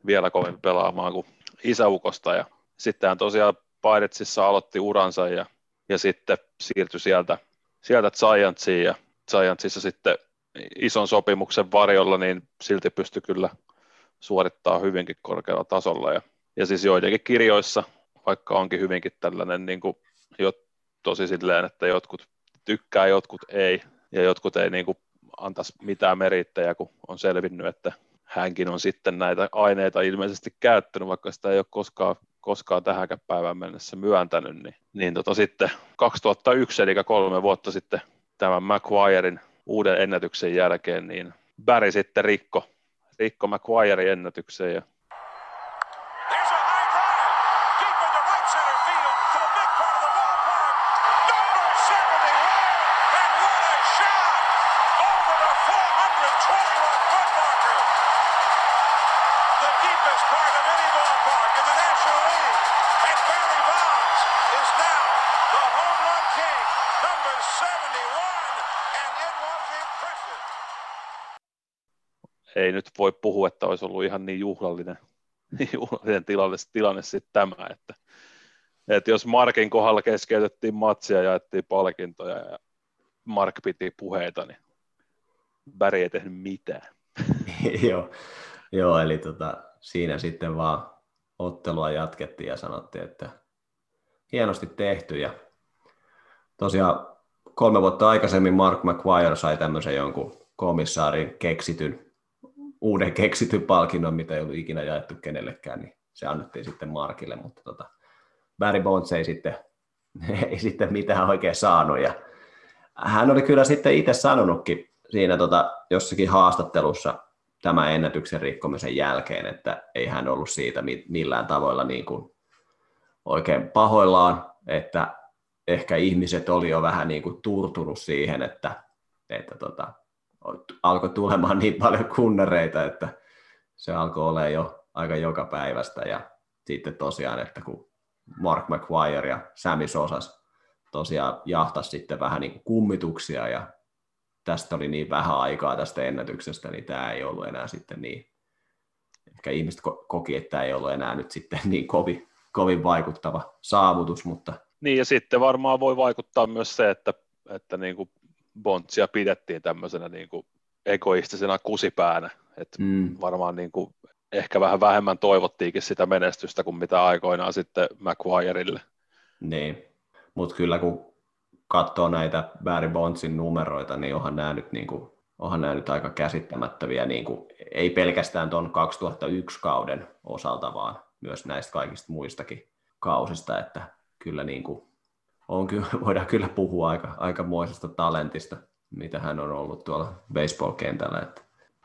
vielä kovempi pelaamaan kuin isäukosta ja sitten hän tosiaan Pairetsissa aloitti uransa ja, ja sitten siirtyi sieltä, sieltä Giantsiin ja Giantsissa sitten ison sopimuksen varjolla, niin silti pystyi kyllä suorittaa hyvinkin korkealla tasolla. Ja, ja siis joidenkin kirjoissa, vaikka onkin hyvinkin tällainen niin kuin, jo tosi silleen, että jotkut tykkää, jotkut ei, ja jotkut ei niin kuin, antaisi mitään merittäjä, kun on selvinnyt, että hänkin on sitten näitä aineita ilmeisesti käyttänyt, vaikka sitä ei ole koskaan, koskaan tähänkään päivään mennessä myöntänyt, niin, niin tota sitten 2001, eli kolme vuotta sitten tämän McGuirein uuden ennätyksen jälkeen, niin Barry sitten rikko, rikko McGuirein ennätyksen ja ei nyt voi puhua, että olisi ollut ihan niin juhlallinen, niin juhlallinen tilanne, tilanne sitten tämä, että, että jos Markin kohdalla keskeytettiin matsia ja jaettiin palkintoja ja Mark piti puheita, niin Bäri ei tehnyt mitään. Joo, Joo eli tota, siinä sitten vaan ottelua jatkettiin ja sanottiin, että hienosti tehty. Ja tosiaan kolme vuotta aikaisemmin Mark McGuire sai tämmöisen jonkun komissaarin keksityn, uuden keksityn palkinnon, mitä ei ollut ikinä jaettu kenellekään, niin se annettiin sitten Markille, mutta tota, Barry Bonds ei sitten, ei sitten mitään oikein saanut. Ja hän oli kyllä sitten itse sanonutkin siinä tota, jossakin haastattelussa tämän ennätyksen rikkomisen jälkeen, että ei hän ollut siitä millään tavoilla niin kuin oikein pahoillaan, että ehkä ihmiset oli jo vähän niin kuin turtunut siihen, että, että tota, alkoi tulemaan niin paljon kunnareita, että se alkoi olla jo aika joka päivästä. Ja sitten tosiaan, että kun Mark McGuire ja Sammy Sosas tosiaan jahtas sitten vähän niin kuin kummituksia ja tästä oli niin vähän aikaa tästä ennätyksestä, niin tämä ei ollut enää sitten niin, ehkä ihmiset koki, että tämä ei ollut enää nyt sitten niin kovin, kovin vaikuttava saavutus, mutta... Niin ja sitten varmaan voi vaikuttaa myös se, että, että niin kuin Bontsia pidettiin tämmöisenä niin kuin egoistisena kusipäänä, että mm. varmaan niin kuin ehkä vähän vähemmän toivottiinkin sitä menestystä kuin mitä aikoinaan sitten McGuireille. Niin, mutta kyllä kun katsoo näitä Barry Bondsin numeroita, niin onhan nämä nyt, niin kuin, onhan nämä nyt aika käsittämättäviä, niin kuin, ei pelkästään tuon 2001 kauden osalta, vaan myös näistä kaikista muistakin kausista, että kyllä niin kuin, on, voidaan kyllä puhua aika, aikamoisesta talentista, mitä hän on ollut tuolla baseball-kentällä, että,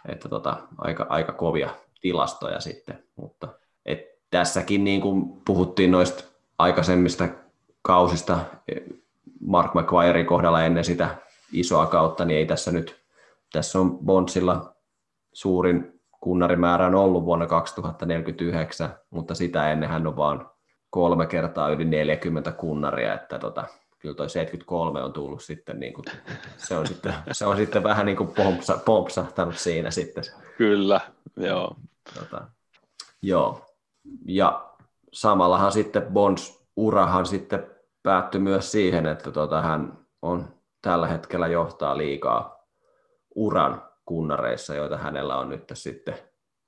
että tota, aika, aika kovia tilastoja sitten, mutta et tässäkin niin kuin puhuttiin noista aikaisemmista kausista, Mark McGuirein kohdalla ennen sitä isoa kautta, niin ei tässä nyt, tässä on Bondsilla suurin kunnarimäärä on ollut vuonna 2049, mutta sitä ennen hän on vaan kolme kertaa yli 40 kunnaria, että tota, kyllä toi 73 on tullut sitten, niin kuin, se, on sitten se on sitten vähän niin kuin pompsa, pompsahtanut siinä sitten. Kyllä, joo. Tota, joo, ja samallahan sitten Bonds urahan sitten päättyi myös siihen, että tota, hän on tällä hetkellä johtaa liikaa uran kunnareissa, joita hänellä on nyt sitten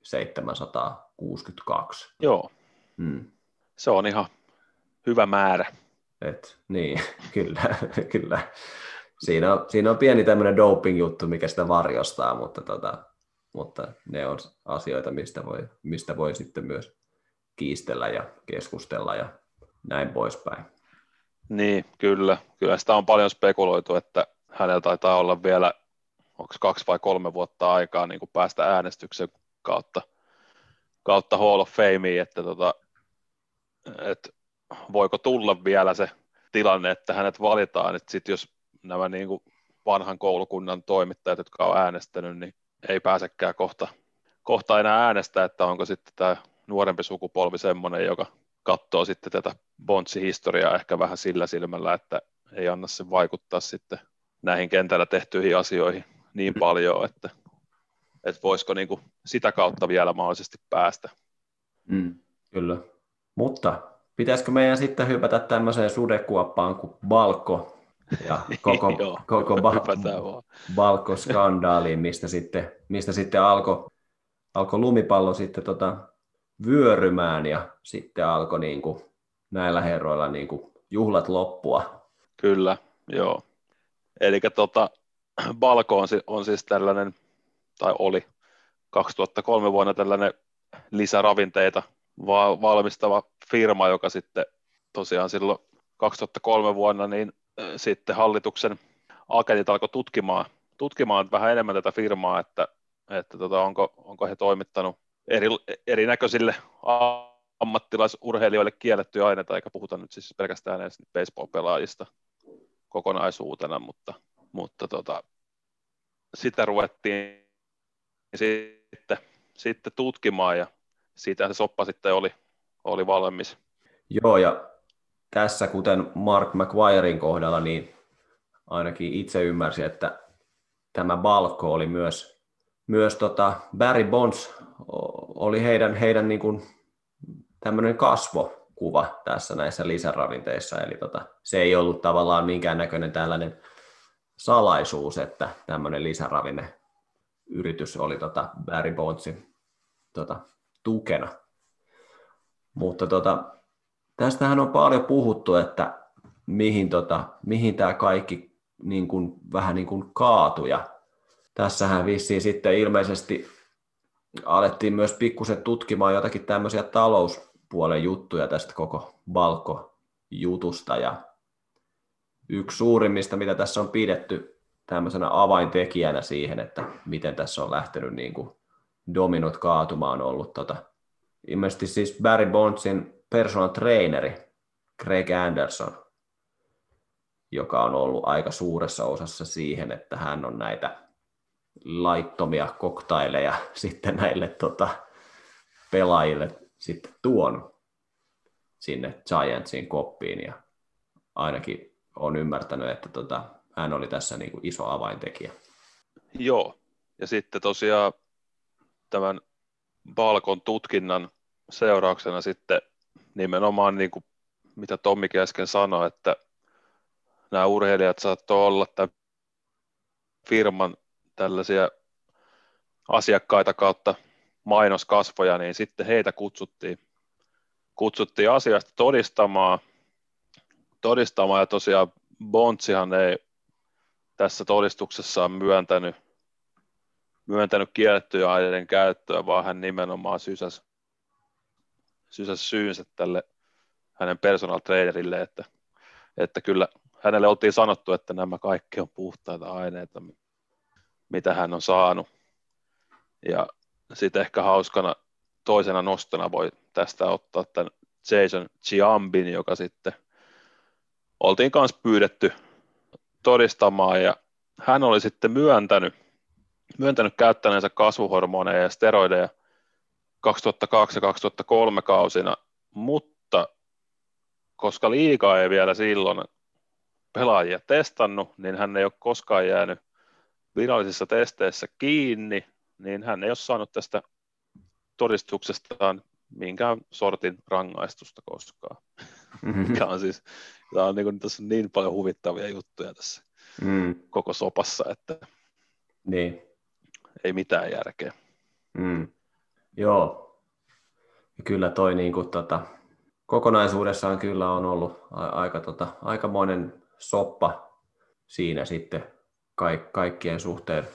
762. Joo, hmm. Se on ihan hyvä määrä. Et, niin, kyllä, kyllä. Siinä on, siinä on pieni tämmöinen doping-juttu, mikä sitä varjostaa, mutta, tota, mutta ne on asioita, mistä voi, mistä voi sitten myös kiistellä ja keskustella ja näin poispäin. Niin, kyllä. Kyllä sitä on paljon spekuloitu, että hänellä taitaa olla vielä, onko kaksi vai kolme vuotta aikaa niin kuin päästä äänestyksen kautta, kautta Hall of Fameen, että, tota, että voiko tulla vielä se tilanne, että hänet valitaan, että sitten jos nämä niin kuin vanhan koulukunnan toimittajat, jotka on äänestänyt, niin ei pääsekään kohta, kohta enää äänestää, että onko sitten tämä nuorempi sukupolvi semmoinen, joka katsoo sitten tätä Bontsin historiaa ehkä vähän sillä silmällä, että ei anna se vaikuttaa sitten näihin kentällä tehtyihin asioihin niin paljon, että, että voisiko niin kuin sitä kautta vielä mahdollisesti päästä. Mm, kyllä. Mutta pitäisikö meidän sitten hypätä tämmöiseen sudekuoppaan kuin Balko ja koko, Joo, koko ba- Balko-skandaaliin, mistä sitten, mistä sitten alkoi alko lumipallo sitten tota vyörymään ja sitten alkoi niin kuin näillä herroilla niin kuin juhlat loppua. Kyllä, joo. Eli tota, Balko on, on siis tällainen, tai oli 2003 vuonna tällainen lisäravinteita valmistava firma, joka sitten tosiaan silloin 2003 vuonna niin sitten hallituksen agentit alkoi tutkimaan, tutkimaan vähän enemmän tätä firmaa, että, että tota, onko, onko he toimittanut eri, erinäköisille ammattilaisurheilijoille kiellettyjä aineita, eikä puhuta nyt siis pelkästään edes baseball-pelaajista kokonaisuutena, mutta, mutta tota, sitä ruvettiin sitten, sitten tutkimaan ja siitä se soppa sitten oli, oli valmis. Joo, ja tässä kuten Mark McGuirein kohdalla, niin ainakin itse ymmärsin, että tämä Balko oli myös myös tota Barry Bonds oli heidän, heidän niin kuin tämmöinen kasvokuva tässä näissä lisäravinteissa, eli tota, se ei ollut tavallaan minkäännäköinen tällainen salaisuus, että tämmöinen lisäravinne yritys oli tota Barry Bondsin tota, tukena. Mutta tota, tästähän on paljon puhuttu, että mihin, tota, mihin tämä kaikki niin kuin, vähän niin kuin kaatui. Ja tässähän vissiin sitten ilmeisesti alettiin myös pikkusen tutkimaan jotakin tämmöisiä talouspuolen juttuja tästä koko Balko-jutusta. Ja yksi suurimmista, mitä tässä on pidetty tämmöisenä avaintekijänä siihen, että miten tässä on lähtenyt niin kuin dominot kaatumaan ollut tota, ilmeisesti siis Barry Bondsin personal traineri Craig Anderson, joka on ollut aika suuressa osassa siihen, että hän on näitä laittomia koktaileja sitten näille tota, pelaajille sitten tuonut sinne Giantsin koppiin ja ainakin on ymmärtänyt, että tota, hän oli tässä niin kuin iso avaintekijä. Joo, ja sitten tosiaan tämän Balkon tutkinnan seurauksena sitten nimenomaan niin kuin mitä Tommi äsken sanoi, että nämä urheilijat saattoi olla tämän firman tällaisia asiakkaita kautta mainoskasvoja, niin sitten heitä kutsuttiin, kutsuttiin asiasta todistamaan, todistamaan ja tosiaan Bontsihan ei tässä todistuksessaan myöntänyt, myöntänyt kiellettyjä aineiden käyttöä, vaan hän nimenomaan sysäsi, sysäsi syynsä tälle hänen personal trainerille, että, että kyllä hänelle oltiin sanottu, että nämä kaikki on puhtaita aineita, mitä hän on saanut. Ja sitten ehkä hauskana toisena nostona voi tästä ottaa tämän Jason Chiambin, joka sitten oltiin kanssa pyydetty todistamaan ja hän oli sitten myöntänyt, myöntänyt käyttäneensä kasvuhormoneja ja steroideja 2002 ja 2003 kausina, mutta koska liikaa ei vielä silloin pelaajia testannut, niin hän ei ole koskaan jäänyt virallisissa testeissä kiinni, niin hän ei ole saanut tästä todistuksestaan minkään sortin rangaistusta koskaan. Mm-hmm. Mikä on siis, tämä on niin, tässä on niin paljon huvittavia juttuja tässä mm. koko sopassa, että niin. Ei mitään järkeä. Mm. Joo, kyllä toi niin kuin, tota, kokonaisuudessaan kyllä on ollut aika, tota, aikamoinen soppa siinä sitten kaikkien suhteen,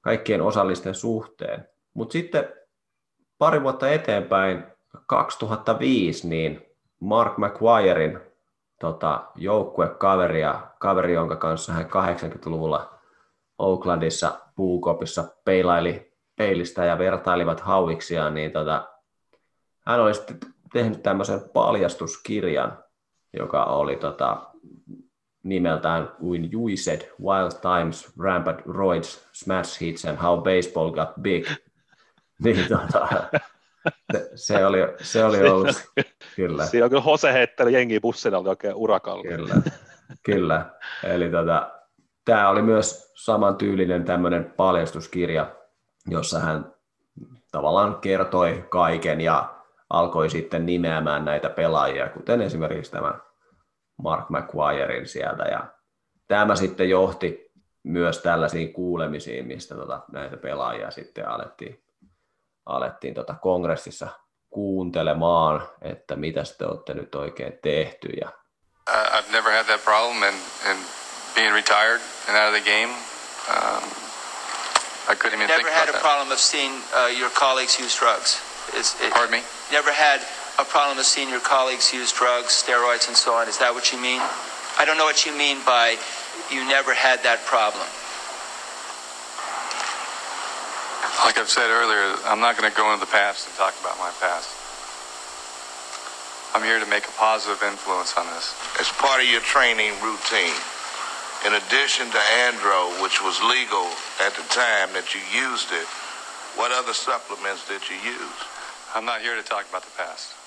kaikkien osallisten suhteen. Mutta sitten pari vuotta eteenpäin, 2005, niin Mark McGuirein tota, joukkuekaveri ja kaveri, jonka kanssa hän 80-luvulla Oaklandissa puukopissa peilaili peilistä ja vertailivat hauiksiaan, niin tota, hän oli sitten tehnyt tämmöisen paljastuskirjan, joka oli tota, nimeltään You Said Wild Times, Rampant Roids, Smash Hits and How Baseball Got Big. niin, tota, se, se, oli, se oli ollut, kyllä. Siinä on kyllä Hose heitteli jengi bussina oli oikein urakalla. Kyllä, kyllä. Eli tota, tämä oli myös saman tyylinen tämmöinen paljastuskirja, jossa hän tavallaan kertoi kaiken ja alkoi sitten nimeämään näitä pelaajia, kuten esimerkiksi tämä Mark McGuirein sieltä. Ja tämä sitten johti myös tällaisiin kuulemisiin, mistä tota, näitä pelaajia sitten alettiin, alettiin tota kongressissa kuuntelemaan, että mitä te olette nyt oikein tehty. Ja... I've never had that problem and, and being retired and out of the game, um, I couldn't even never think had about a problem of seeing uh, your colleagues use drugs. Is it, Pardon me? Never had a problem of seeing your colleagues use drugs, steroids, and so on. Is that what you mean? I don't know what you mean by you never had that problem. Like I've said earlier, I'm not going to go into the past and talk about my past. I'm here to make a positive influence on this. As part of your training routine, in addition to Andro, which was legal at the time that you used it, what other supplements did you use? I'm not here to talk about the past.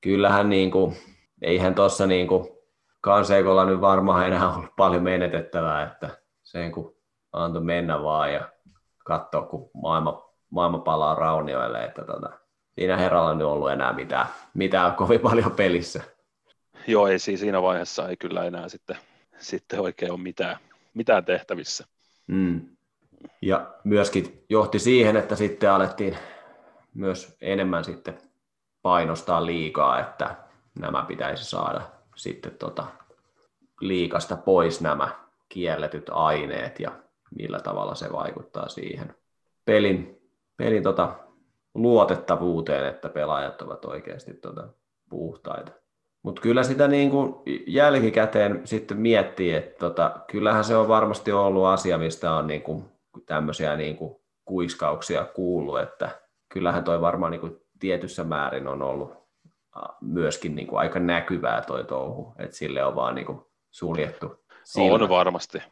Kyllähän niin kuin, eihän tuossa niin kuin Kanseikolla nyt varmaan enää ollut paljon menetettävää, että sen kun antoi mennä vaan ja katsoa, kun maailma, maailma palaa raunioille, että tota, siinä herralla nyt ollut enää mitään, mitään kovin paljon pelissä. Joo, ei siinä vaiheessa ei kyllä enää sitten, sitten oikein ole mitään, mitään tehtävissä. Mm. Ja myöskin johti siihen, että sitten alettiin myös enemmän sitten painostaa liikaa, että nämä pitäisi saada sitten tota liikasta pois nämä kielletyt aineet ja millä tavalla se vaikuttaa siihen pelin, pelin tota luotettavuuteen, että pelaajat ovat oikeasti tota puhtaita. Mutta kyllä sitä niin kuin jälkikäteen sitten miettii, että tota, kyllähän se on varmasti ollut asia, mistä on niin kuin tämmöisiä niin kuin kuiskauksia kuullut, että kyllähän toi varmaan niin kuin tietyssä määrin on ollut myöskin niin kuin aika näkyvää toi touhu, että sille on vaan niin kuin suljettu silmä. On varmasti.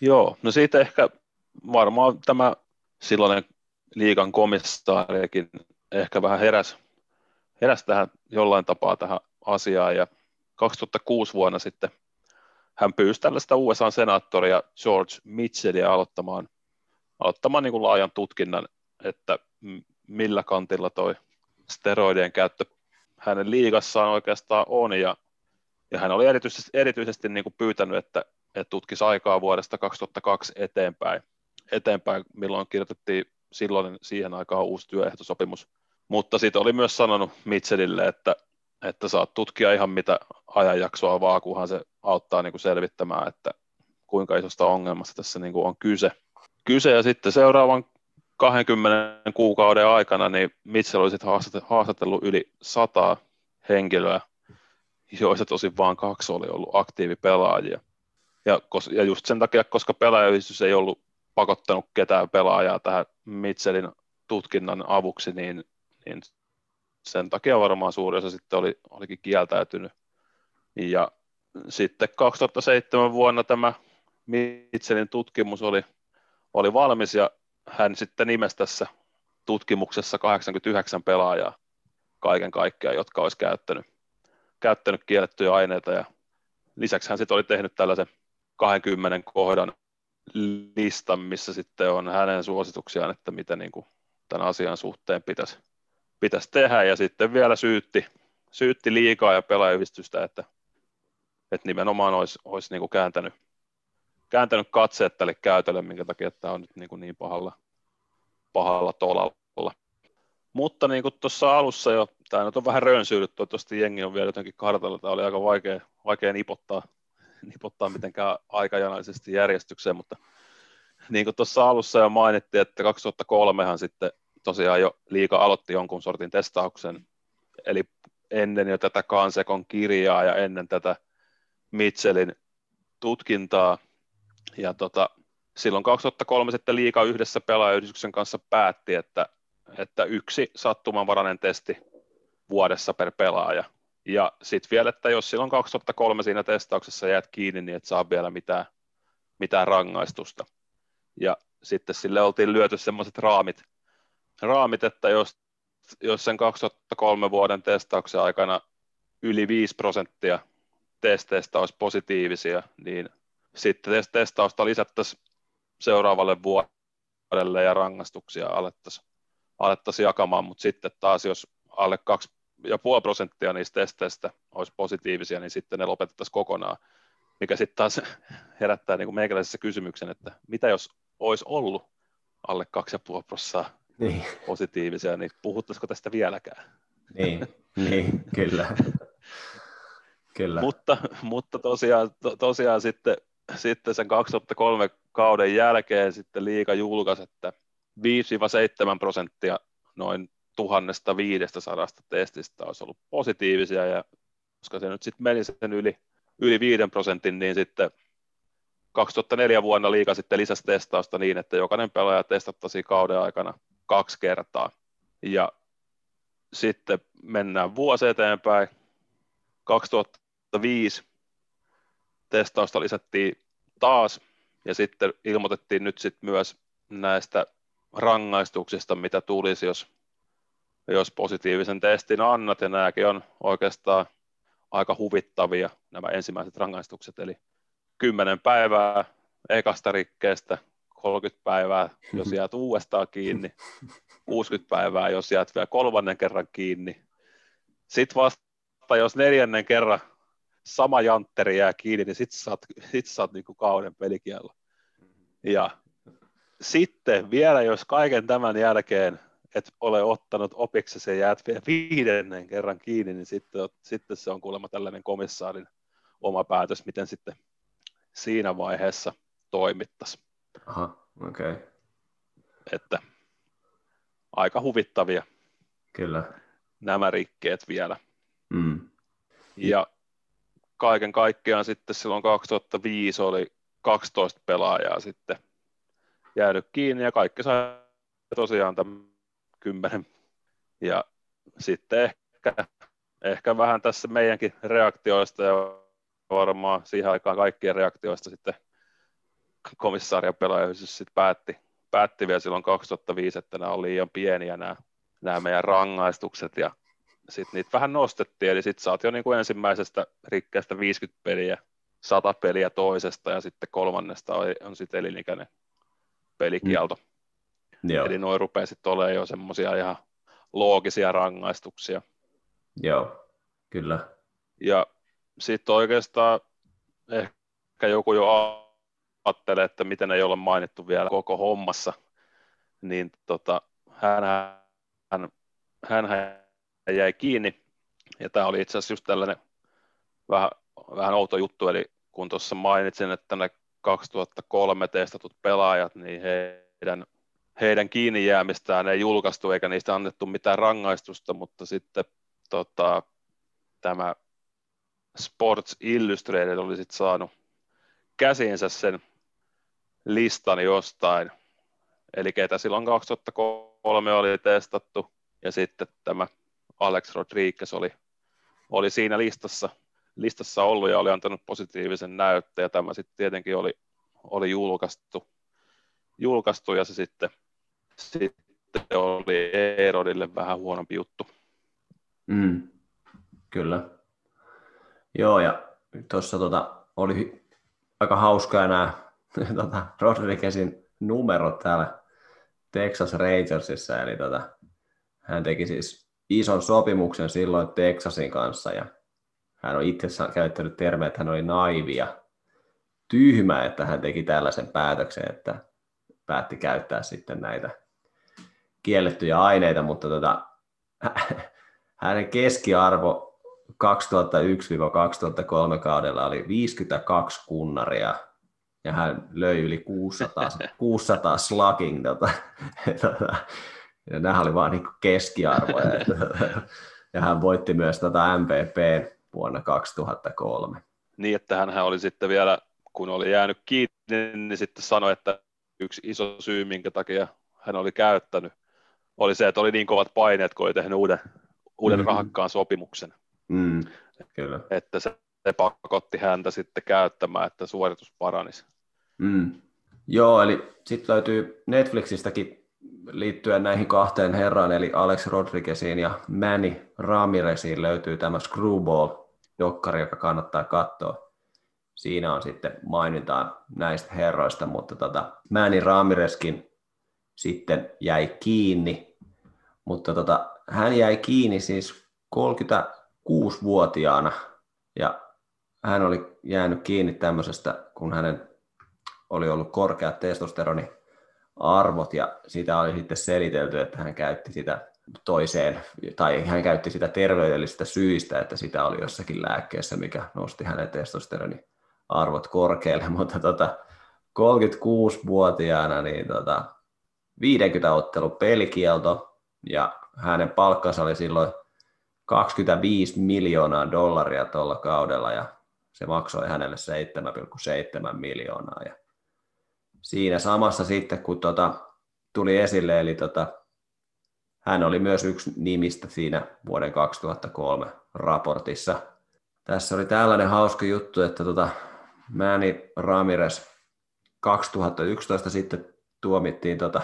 Joo, no siitä ehkä varmaan tämä silloinen liikan komissaarikin ehkä vähän heräs, heräs tähän jollain tapaa tähän asiaan ja 2006 vuonna sitten hän pyysi tällaista USA-senaattoria George Mitchellia aloittamaan, aloittamaan niin kuin laajan tutkinnan, että millä kantilla toi steroidien käyttö hänen liigassaan oikeastaan on ja, ja hän oli erityisesti, erityisesti niin kuin pyytänyt, että, että tutkisi aikaa vuodesta 2002 eteenpäin, eteenpäin milloin kirjoitettiin silloin siihen aikaan uusi työehtosopimus. Mutta sitten oli myös sanonut Mitchellille, että, että saat tutkia ihan mitä ajanjaksoa vaan, kunhan se auttaa niin kuin selvittämään, että kuinka isosta ongelmasta tässä niin kuin on kyse. kyse. Ja sitten seuraavan 20 kuukauden aikana niin Mitchell olisi haastatellut yli 100 henkilöä, joista tosi vain kaksi oli ollut aktiivipelaajia. Ja, ja just sen takia, koska pelaajayhdistys ei ollut pakottanut ketään pelaajaa tähän Mitchellin tutkinnan avuksi, niin, niin sen takia varmaan suurin osa sitten oli, olikin kieltäytynyt. Ja sitten 2007 vuonna tämä Mitchellin tutkimus oli, oli valmis ja hän sitten nimesi tässä tutkimuksessa 89 pelaajaa kaiken kaikkiaan, jotka olisi käyttänyt, käyttänyt kiellettyjä aineita ja lisäksi hän sitten oli tehnyt tällaisen 20 kohdan listan, missä sitten on hänen suosituksiaan, että mitä niin kuin tämän asian suhteen pitäisi, pitäisi tehdä ja sitten vielä syytti, syytti liikaa ja pelaajayhdistystä, että, että nimenomaan olisi, olisi niin kuin kääntänyt, kääntänyt katseet tälle käytölle, minkä takia tämä on nyt niin, kuin niin pahalla, pahalla tolalla. Mutta niin kuin tuossa alussa jo, tämä nyt on vähän rönsyydyt, toivottavasti jengi on vielä jotenkin kartalla, tämä oli aika vaikea, vaikea nipottaa, nipottaa mitenkään aikajanaisesti järjestykseen, mutta niin kuin tuossa alussa jo mainittiin, että 2003han sitten tosiaan jo liika aloitti jonkun sortin testauksen, eli ennen jo tätä Kansekon kirjaa ja ennen tätä Mitchellin tutkintaa, ja tota, silloin 2003 sitten liika yhdessä pelaajayhdistyksen kanssa päätti, että, että yksi sattumanvarainen testi vuodessa per pelaaja. Ja sitten vielä, että jos silloin 2003 siinä testauksessa jäät kiinni, niin et saa vielä mitään, mitään rangaistusta. Ja sitten sille oltiin lyöty semmoiset raamit, raamit, että jos, jos sen 2003 vuoden testauksen aikana yli 5 prosenttia testeistä olisi positiivisia, niin sitten testausta lisättäisiin seuraavalle vuodelle ja rangaistuksia alettaisiin alettaisi jakamaan, mutta sitten taas jos alle 2,5 prosenttia niistä testeistä olisi positiivisia, niin sitten ne lopetettaisiin kokonaan, mikä sitten taas herättää niin meikäläisessä kysymyksen, että mitä jos olisi ollut alle 2,5 prosenttia niin. positiivisia, niin puhuttaisiko tästä vieläkään? Niin, niin kyllä. kyllä. Mutta, mutta tosiaan, to, tosiaan sitten, sitten sen 2003 kauden jälkeen sitten liika julkaisi, että 5-7 prosenttia noin 1500 testistä olisi ollut positiivisia, ja koska se nyt sitten meni sen yli, yli 5 prosentin, niin sitten 2004 vuonna liika sitten lisäsi testausta niin, että jokainen pelaaja testattaisiin kauden aikana kaksi kertaa. Ja sitten mennään vuosi eteenpäin. 2005 testausta lisättiin taas ja sitten ilmoitettiin nyt sitten myös näistä rangaistuksista, mitä tulisi, jos, jos positiivisen testin annat, ja nämäkin on oikeastaan aika huvittavia nämä ensimmäiset rangaistukset, eli 10 päivää ekasta rikkeestä, 30 päivää, jos jäät uudestaan kiinni, 60 päivää, jos jäät vielä kolmannen kerran kiinni. Sitten vasta, jos neljännen kerran sama jantteri jää kiinni, niin sitten saat, sit saat niinku kauden pelikiello. Ja sitten vielä, jos kaiken tämän jälkeen et ole ottanut opiksi ja jäät vielä viidennen kerran kiinni, niin sitten, sitten se on kuulemma tällainen komissaarin oma päätös, miten sitten siinä vaiheessa toimittaisiin. Aha, okei. Okay. Että aika huvittavia Kyllä. nämä rikkeet vielä. Mm. Ja kaiken kaikkiaan sitten silloin 2005 oli 12 pelaajaa sitten jäänyt kiinni ja kaikki sai tosiaan tämän 10. Ja sitten ehkä, ehkä vähän tässä meidänkin reaktioista ja varmaan siihen aikaan kaikkien reaktioista sitten komissaari ja pelaajayhdistys sitten päätti, päätti vielä silloin 2005, että nämä on liian pieniä nämä, nämä meidän rangaistukset ja sitten niitä vähän nostettiin, eli sitten saat jo niin kuin ensimmäisestä rikkeestä 50 peliä, 100 peliä toisesta ja sitten kolmannesta on, on sitten elinikäinen pelikielto. Mm. Joo. Eli noin rupeaa sitten olemaan jo semmoisia ihan loogisia rangaistuksia. Joo, kyllä. Ja sitten oikeastaan ehkä joku jo ajattelee, että miten ei ole mainittu vielä koko hommassa, niin tota, hän, hän, hän, hän jäi kiinni, ja tämä oli itse asiassa just tällainen vähän, vähän outo juttu, eli kun tuossa mainitsin, että ne 2003 testatut pelaajat, niin heidän, heidän kiinni jäämistään ei julkaistu eikä niistä annettu mitään rangaistusta, mutta sitten tota, tämä Sports Illustrated oli sitten saanut käsiinsä sen listan jostain, eli ketä silloin 2003 oli testattu, ja sitten tämä Alex Rodriguez oli, oli siinä listassa, listassa ollut ja oli antanut positiivisen näytteen, ja tämä sitten tietenkin oli, oli julkaistu, julkaistu, ja se sitten, sitten oli Eerodille vähän huonompi juttu. Mm, kyllä. Joo, ja tuossa tota, oli aika hauskaa nämä tota, Rodriguezin numerot täällä Texas Rangersissa, eli tota, hän teki siis ison sopimuksen silloin Texasin kanssa, ja hän on itse käyttänyt termejä, että hän oli naivi ja tyhmä, että hän teki tällaisen päätöksen, että päätti käyttää sitten näitä kiellettyjä aineita, mutta tota, hänen keskiarvo 2001-2003 kaudella oli 52 kunnaria ja hän löi yli 600, 600 slugging. Tota, tota, ja nämä oli vaan niin keskiarvoja. ja hän voitti myös tota MVP vuonna 2003. Niin, että hän oli sitten vielä, kun oli jäänyt kiinni, niin sitten sanoi, että yksi iso syy, minkä takia hän oli käyttänyt, oli se, että oli niin kovat paineet, kun oli tehnyt uuden, uuden mm-hmm. rahakkaan sopimuksen. Mm, kyllä. Että se, se pakotti häntä sitten käyttämään, että suoritus paranisi. Mm. Joo, eli sitten löytyy Netflixistäkin liittyen näihin kahteen herraan, eli Alex Rodrigueziin ja Manny Ramireziin löytyy tämä Screwball-dokkari, joka kannattaa katsoa. Siinä on sitten mainintaa näistä herroista, mutta tota, Manny Ramirezkin sitten jäi kiinni, mutta tota, hän jäi kiinni siis 36-vuotiaana ja hän oli jäänyt kiinni tämmöisestä, kun hänen oli ollut korkeat testosteroniarvot ja sitä oli sitten selitelty, että hän käytti sitä toiseen, tai hän käytti sitä terveydellisistä syistä, että sitä oli jossakin lääkkeessä, mikä nosti hänen testosteroniarvot korkealle, mutta tota, 36-vuotiaana niin tota, 50 ottelu pelikielto ja hänen palkkansa oli silloin 25 miljoonaa dollaria tuolla kaudella ja se maksoi hänelle 7,7 miljoonaa. Ja siinä samassa sitten, kun tota, tuli esille, eli tota, hän oli myös yksi nimistä siinä vuoden 2003 raportissa. Tässä oli tällainen hauska juttu, että tota, Manny Ramirez 2011 sitten tuomittiin tota,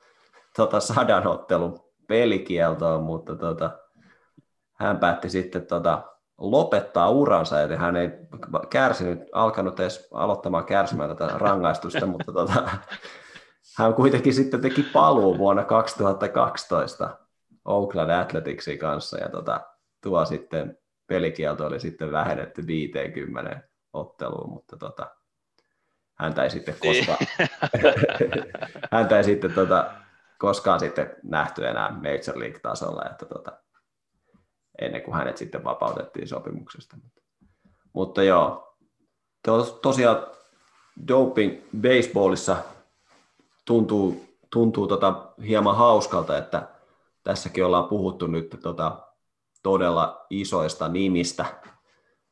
tota sadanottelun pelikieltoon, mutta tota, hän päätti sitten tota, lopettaa uransa, eli hän ei kärsinyt, alkanut edes aloittamaan kärsimään tätä rangaistusta, mutta tota, hän kuitenkin sitten teki paluu vuonna 2012 Oakland Athleticsin kanssa, ja tota, tuo sitten pelikielto oli sitten vähennetty 50 otteluun, mutta tota, häntä ei sitten niin. koskaan, häntä ei sitten tota, koskaan sitten nähty enää Major League-tasolla, että tota, ennen kuin hänet sitten vapautettiin sopimuksesta. Mutta joo, tos, tosiaan doping baseballissa tuntuu, tuntuu tota hieman hauskalta, että tässäkin ollaan puhuttu nyt tota todella isoista nimistä,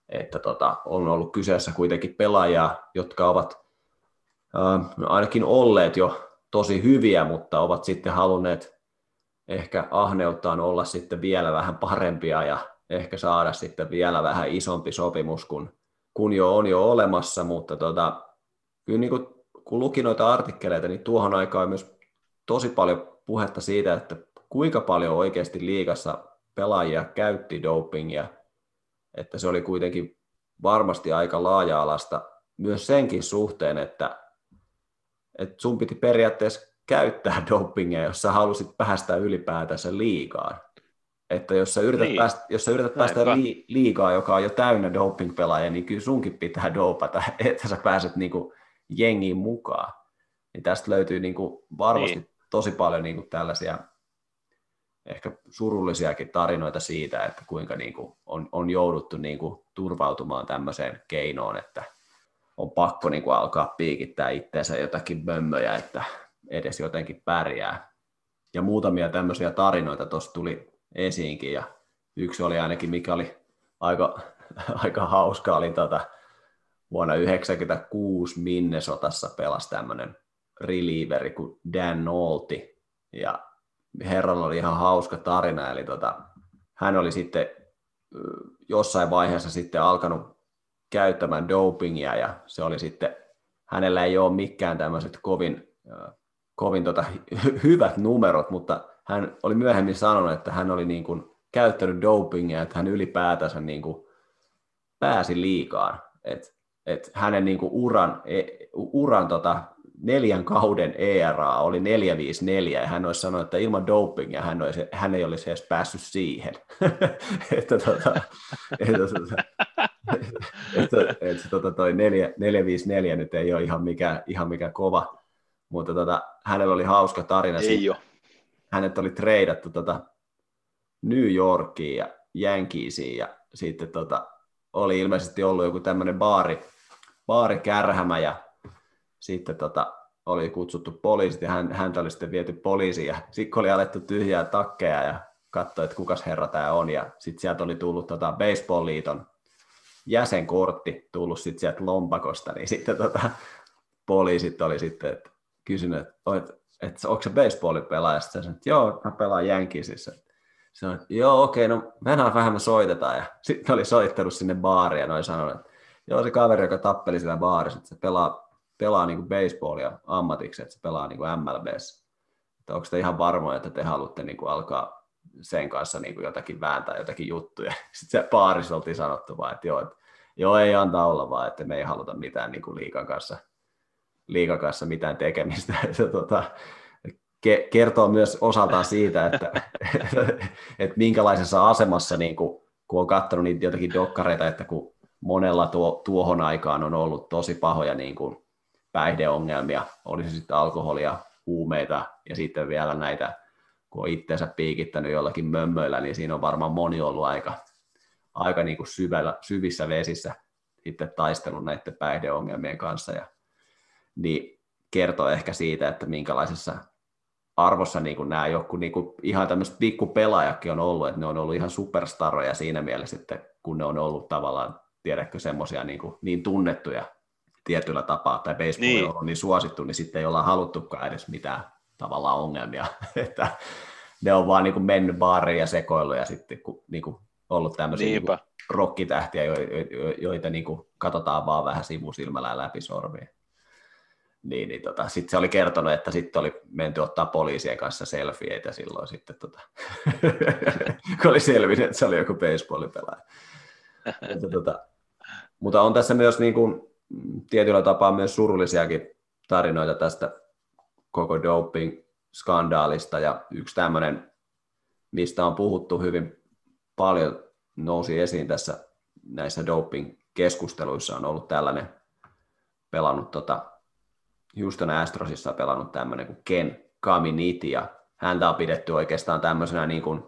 että tota, on ollut kyseessä kuitenkin pelaajia, jotka ovat äh, ainakin olleet jo tosi hyviä, mutta ovat sitten halunneet ehkä ahneuttaan olla sitten vielä vähän parempia ja ehkä saada sitten vielä vähän isompi sopimus kun, kun jo on jo olemassa, mutta tota, kyllä niin kuin, kun luki noita artikkeleita, niin tuohon aikaan on myös tosi paljon puhetta siitä, että kuinka paljon oikeasti liigassa pelaajia käytti dopingia, että se oli kuitenkin varmasti aika laaja-alasta myös senkin suhteen, että, että sun piti periaatteessa käyttää dopingia, jos sä halusit päästä ylipäätänsä liigaan. Että jos sä yrität niin. päästä, jos sä yrität päästä li, liigaa, joka on jo täynnä doping-pelaajia, niin kyllä sunkin pitää dopata, että sä pääset niinku jengiin mukaan. Niin tästä löytyy niinku varmasti niin. tosi paljon niinku tällaisia ehkä surullisiakin tarinoita siitä, että kuinka niinku on, on jouduttu niinku turvautumaan tämmöiseen keinoon, että on pakko niinku alkaa piikittää itseensä jotakin mömmöjä, että edes jotenkin pärjää. Ja muutamia tämmöisiä tarinoita tuossa tuli esiinkin, ja yksi oli ainakin, mikä oli aika, aika hauska, oli tota, vuonna 1996 Minnesotassa pelasi tämmöinen relieveri kuin Dan Nolti, ja herran oli ihan hauska tarina, eli tota, hän oli sitten jossain vaiheessa sitten alkanut käyttämään dopingia, ja se oli sitten, hänellä ei ole mikään tämmöiset kovin kovin tota, hyvät numerot, mutta hän oli myöhemmin sanonut, että hän oli niin kuin käyttänyt dopingia, että hän ylipäätänsä niin kuin pääsi liikaan. Et, et hänen niin kuin uran, e, uran tota, neljän kauden ERA oli 454 ja hän olisi sanonut, että ilman dopingia hän, olisi, hän ei olisi edes päässyt siihen. että tota, että, tota, että, että, tota, toi 4, 454 nyt ei ole ihan mikä, ihan mikä kova, mutta tota, hänellä oli hauska tarina. Ei siitä. Hänet oli treidattu tota New Yorkiin ja Yankeesiin ja sitten tota, oli ilmeisesti ollut joku tämmöinen baari, baarikärhämä ja sitten tota, oli kutsuttu poliisit ja hän, häntä oli sitten viety poliisiin ja sitten oli alettu tyhjää takkeja ja katsoi, että kukas herra tämä on ja sitten sieltä oli tullut tota Baseball-liiton jäsenkortti tullut sitten sieltä lompakosta, niin sitten tota, poliisit oli sitten, että kysynyt, että, että, että onko se baseballin pelaaja, sitten sanoin, että joo, mä pelaan Jänkisissä. Sanoin, että joo, okei, no mennään vähän, me soitetaan. Ja sitten oli soittanut sinne baariin ja noin sanonut, että joo, se kaveri, joka tappeli siellä baarissa, että se pelaa, pelaa niin baseballia ammatiksi, että se pelaa niin kuin. Että onko te ihan varmoja, että te haluatte niin kuin alkaa sen kanssa niin kuin jotakin vääntää jotakin juttuja. Sitten se baarissa oltiin sanottu vaan, että joo, että joo, ei antaa olla vaan, että me ei haluta mitään niin kuin liikan kanssa liikan kanssa mitään tekemistä. Se, tota, ke- kertoo myös osaltaan siitä, että, että minkälaisessa asemassa, niin kuin, kun on katsonut niitä jotakin dokkareita, että kun monella tuo, tuohon aikaan on ollut tosi pahoja niin kuin päihdeongelmia, olisi sitten alkoholia, huumeita ja sitten vielä näitä, kun on itseensä piikittänyt jollakin mömmöillä, niin siinä on varmaan moni ollut aika, aika niin kuin syvällä, syvissä vesissä sitten taistellut näiden päihdeongelmien kanssa ja niin kertoo ehkä siitä, että minkälaisessa arvossa niin kuin nämä joku niin kuin ihan tämmöiset pikkupelaajakin on ollut, että ne on ollut ihan superstaroja siinä mielessä, että kun ne on ollut tavallaan, tiedätkö, semmoisia niin, niin tunnettuja tietyllä tapaa, tai baseball niin. on ollut niin suosittu, niin sitten ei olla haluttukaan edes mitään tavallaan ongelmia, että ne on vaan niin kuin mennyt baariin ja sekoillut ja sitten niin kuin ollut tämmöisiä niin kuin rokkitähtiä, joita niin kuin katsotaan vaan vähän sivusilmällä läpi sormia niin, niin tota, sitten se oli kertonut, että sitten oli menty ottaa poliisien kanssa selfieitä silloin sitten, tota, kun oli selvinnyt, että se oli joku baseballipelaaja. että, tota, mutta on tässä myös niin kuin, tietyllä tapaa myös surullisiakin tarinoita tästä koko doping-skandaalista, ja yksi tämmöinen, mistä on puhuttu hyvin paljon, nousi esiin tässä näissä doping-keskusteluissa, on ollut tällainen pelannut tota, Houston Astrosissa pelannut tämmöinen kuin Ken Kaminiti, ja häntä on pidetty oikeastaan tämmöisenä niin kuin,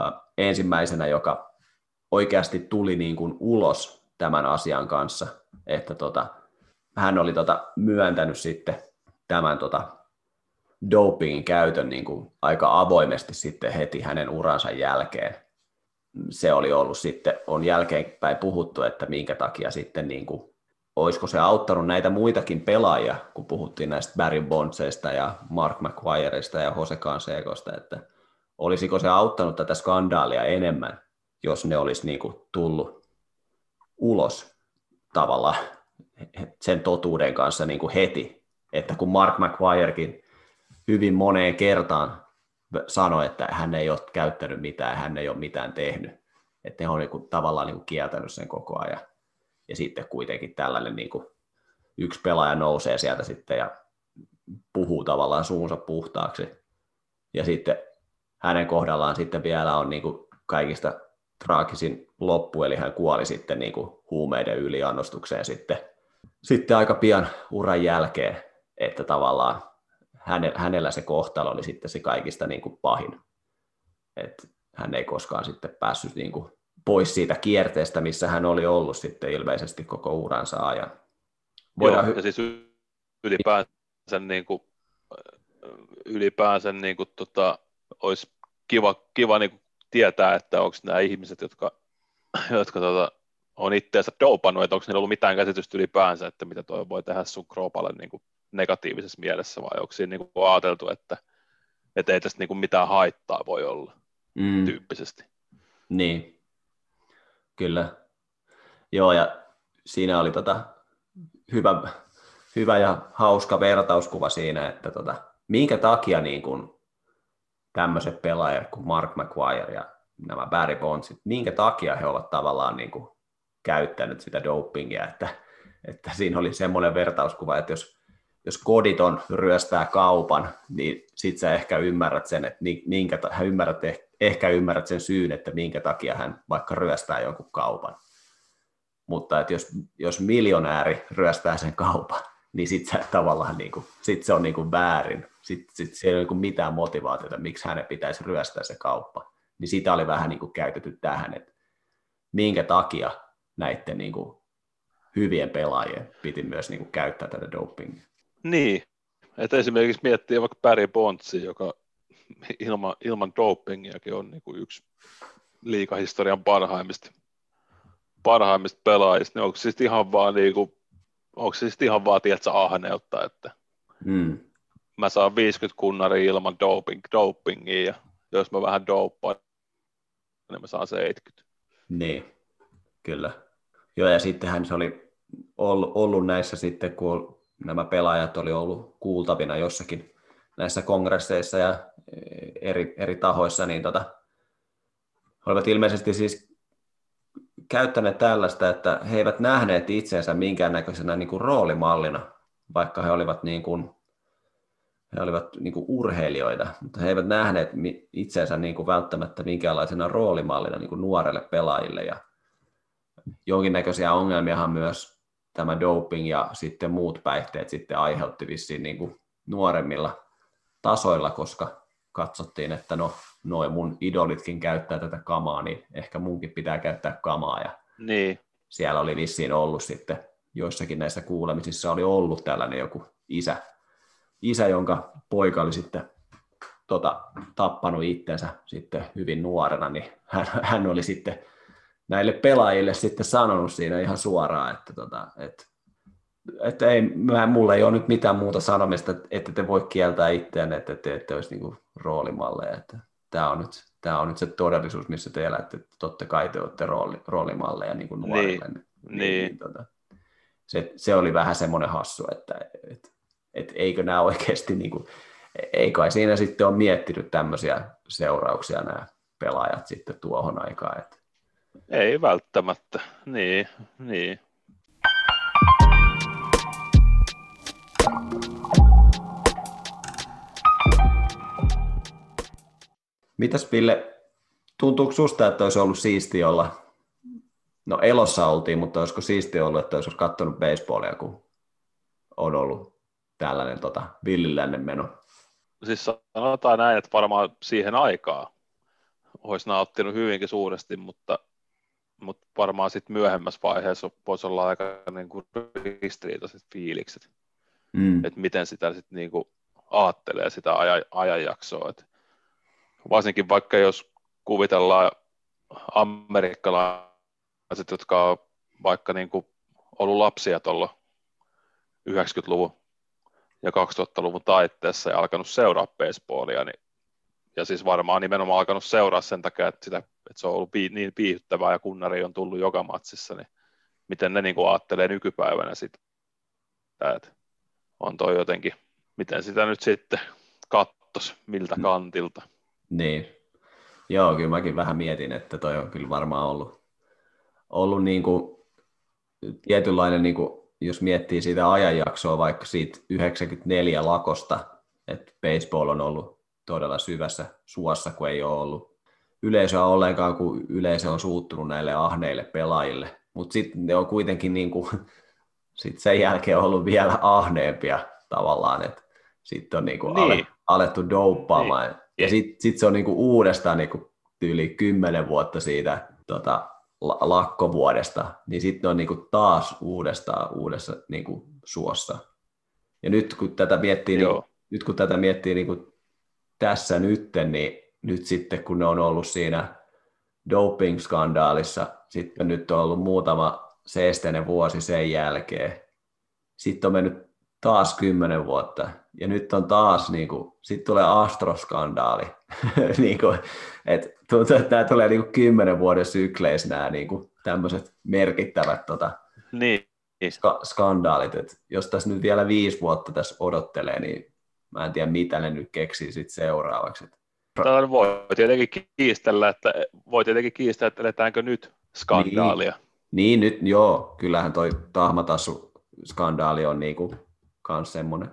äh, ensimmäisenä, joka oikeasti tuli niin kuin ulos tämän asian kanssa, että tota, hän oli tota myöntänyt sitten tämän tota dopingin käytön niin kuin aika avoimesti sitten heti hänen uransa jälkeen. Se oli ollut sitten, on jälkeenpäin puhuttu, että minkä takia sitten niin kuin, olisiko se auttanut näitä muitakin pelaajia, kun puhuttiin näistä Barry Bondsista ja Mark McGuireista ja Jose Cansecosta, että olisiko se auttanut tätä skandaalia enemmän, jos ne olisi niin kuin tullut ulos tavallaan sen totuuden kanssa niin kuin heti, että kun Mark McGuirekin hyvin moneen kertaan sanoi, että hän ei ole käyttänyt mitään, hän ei ole mitään tehnyt, että ne on niin kuin, tavallaan niin kuin kieltänyt sen koko ajan. Ja sitten kuitenkin tällainen niin kuin, yksi pelaaja nousee sieltä sitten ja puhuu tavallaan suunsa puhtaaksi. Ja sitten hänen kohdallaan sitten vielä on niin kuin kaikista traagisin loppu, eli hän kuoli sitten niin kuin huumeiden yliannostukseen sitten, sitten aika pian uran jälkeen, että tavallaan hänellä se kohtalo oli sitten se kaikista niin kuin pahin. että hän ei koskaan sitten päässyt niin kuin pois siitä kierteestä, missä hän oli ollut sitten ilmeisesti koko uransa ajan. Voidaan Joo, ja siis ylipäänsä, niin kuin, ylipäänsä niin kuin, tota, olisi kiva, kiva niin kuin tietää, että onko nämä ihmiset, jotka, jotka tota, on itseensä dopannut, että onko niillä ollut mitään käsitystä ylipäänsä, että mitä toi voi tehdä sun kroppalle niin kuin negatiivisessa mielessä, vai onko siinä niin kuin ajateltu, että, että ei tästä niin kuin mitään haittaa voi olla mm. tyyppisesti. Niin, kyllä. Joo, ja siinä oli tota hyvä, hyvä ja hauska vertauskuva siinä, että tota, minkä takia niin kuin tämmöiset pelaajat kuin Mark McGuire ja nämä Barry Bondsit, minkä takia he ovat tavallaan niin kuin käyttänyt sitä dopingia, että, että siinä oli semmoinen vertauskuva, että jos, jos koditon ryöstää kaupan, niin sit sä ehkä ymmärrät sen, että minkä, ymmärrät, ehkä ymmärrät sen syyn, että minkä takia hän vaikka ryöstää jonkun kaupan. Mutta että jos, jos miljonääri ryöstää sen kaupan, niin sitten tavallaan niin kuin, sit se on niin kuin väärin. Sitten sit se ei ole niin mitään motivaatiota, miksi hänen pitäisi ryöstää se kauppa. Niin sitä oli vähän niin kuin käytetty tähän, että minkä takia näiden niin kuin hyvien pelaajien piti myös niin kuin käyttää tätä dopingia. Niin, että esimerkiksi miettii vaikka Barry Bondsi, joka ilman, ilman dopingiakin on niin kuin yksi liikahistorian parhaimmista, parhaimmista pelaajista, niin onko siis ihan vaan niin kuin onko se sitten ihan vaan, tiedätkö, ahneutta, että mm. mä saan 50 kunnari ilman doping, dopingia, ja jos mä vähän dopaan, niin mä saan 70. Niin, kyllä. Joo, ja sittenhän se oli ollut näissä sitten, kun nämä pelaajat oli ollut kuultavina jossakin näissä kongresseissa ja eri, eri tahoissa, niin tota, olivat ilmeisesti siis käyttäneet tällaista, että he eivät nähneet itseensä minkäännäköisenä niin kuin roolimallina, vaikka he olivat, niin kuin, he olivat niin kuin urheilijoita, mutta he eivät nähneet itseensä niin kuin välttämättä minkäänlaisena roolimallina niin kuin nuorelle pelaajille. Ja jonkinnäköisiä ongelmiahan myös tämä doping ja sitten muut päihteet sitten aiheutti vissiin niin kuin nuoremmilla tasoilla, koska katsottiin, että no noin mun idolitkin käyttää tätä kamaa, niin ehkä munkin pitää käyttää kamaa. Ja niin. siellä oli vissiin ollut sitten, joissakin näissä kuulemisissa oli ollut tällainen joku isä, isä jonka poika oli sitten tota, tappanut itsensä sitten hyvin nuorena, niin hän, hän oli sitten näille pelaajille sitten sanonut siinä ihan suoraan, että, tota, että, että ei, mä, mulla ei ole nyt mitään muuta sanomista, että te voi kieltää itseään, että te ette olisi niin roolimalleja. Että tämä on nyt, tämä on nyt se todellisuus, missä te elätte. Totta kai te olette rooli, roolimalleja niin kuin nuorille. Niin, niin, niin. niin tota, se, se, oli vähän semmoinen hassu, että et, et eikö nämä oikeasti, niin kuin, ei kai siinä sitten ole miettinyt tämmöisiä seurauksia nämä pelaajat sitten tuohon aikaan. Että. Ei välttämättä, niin, niin. Mitäs Ville, tuntuuko susta, että olisi ollut siisti olla, no elossa oltiin, mutta olisiko siisti ollut, että olisi katsonut baseballia, kun on ollut tällainen tota, villilännen meno? Siis sanotaan näin, että varmaan siihen aikaan olisi nauttinut hyvinkin suuresti, mutta, mutta varmaan sitten myöhemmässä vaiheessa voisi olla aika niin kuin ristiriitaiset fiilikset, mm. että miten sitä sitten niin kuin ajattelee sitä ajan, ajanjaksoa. Että varsinkin vaikka jos kuvitellaan amerikkalaiset, jotka on vaikka niin kuin ollut lapsia tuolla 90-luvun ja 2000-luvun taitteessa ja alkanut seuraa baseballia, niin, ja siis varmaan nimenomaan alkanut seuraa sen takia, että, sitä, että se on ollut niin viihyttävää ja kunnari on tullut joka matsissa, niin miten ne niin kuin ajattelee nykypäivänä sitä, että on toi jotenkin, miten sitä nyt sitten kattos, miltä mm. kantilta. Niin. Joo, kyllä mäkin vähän mietin, että toi on kyllä varmaan ollut, ollut niin kuin tietynlainen, niin kuin, jos miettii sitä ajanjaksoa vaikka siitä 94 lakosta, että baseball on ollut todella syvässä suossa, kun ei ole ollut yleisöä ollenkaan, kun yleisö on suuttunut näille ahneille pelaajille. Mutta sitten ne on kuitenkin niin kuin, sit sen jälkeen ollut vielä ahneempia tavallaan, että sitten on niin kuin niin. alettu douppaamaan. Niin. Ja sitten sit se on niinku uudestaan niinku yli kymmenen vuotta siitä tota, lakkovuodesta, niin sitten on niinku taas uudestaan uudessa niinku suossa. Ja nyt kun tätä miettii, niin, nyt kun tätä miettii niinku tässä nytten, niin nyt sitten kun ne on ollut siinä doping-skandaalissa, sitten nyt on ollut muutama seesteinen vuosi sen jälkeen. Sitten on mennyt taas kymmenen vuotta, ja nyt on taas, niin kuin, sitten tulee astroskandaali, niin kuin, että tuntuu, että tämä tulee niin kuin kymmenen vuoden sykleissä nämä niin kuin, tämmöiset merkittävät tota, niin. ska- skandaalit, että jos tässä nyt vielä viisi vuotta tässä odottelee, niin mä en tiedä, mitä ne nyt keksii sitten seuraavaksi. Tämä voi tietenkin kiistellä, että voi tietenkin kiistellä, että eletäänkö nyt skandaalia. Niin, niin nyt joo, kyllähän toi tahmatassu skandaali on niin kuin kans semmoinen,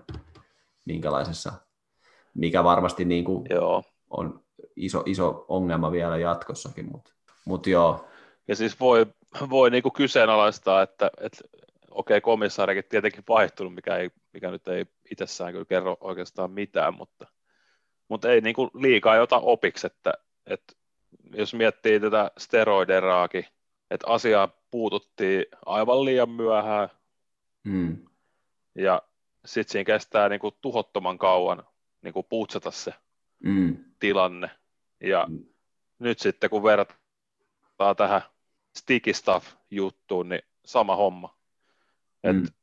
minkälaisessa, mikä varmasti niin kuin joo. on iso, iso ongelma vielä jatkossakin, mutta mut joo. Ja siis voi, voi niin kuin kyseenalaistaa, että, että okei, okay, komissaarikin tietenkin vaihtunut, mikä, ei, mikä nyt ei itsessään kyllä kerro oikeastaan mitään, mutta, mutta ei niin kuin liikaa jota opiksi, että, että jos miettii tätä steroideraakin, että asiaa puututtiin aivan liian myöhään, hmm. ja sitten siinä kestää niin kuin tuhottoman kauan niin kuin putsata se mm. tilanne. Ja mm. nyt sitten kun verrataan tähän sticky stuff juttuun, niin sama homma. Mm. Et,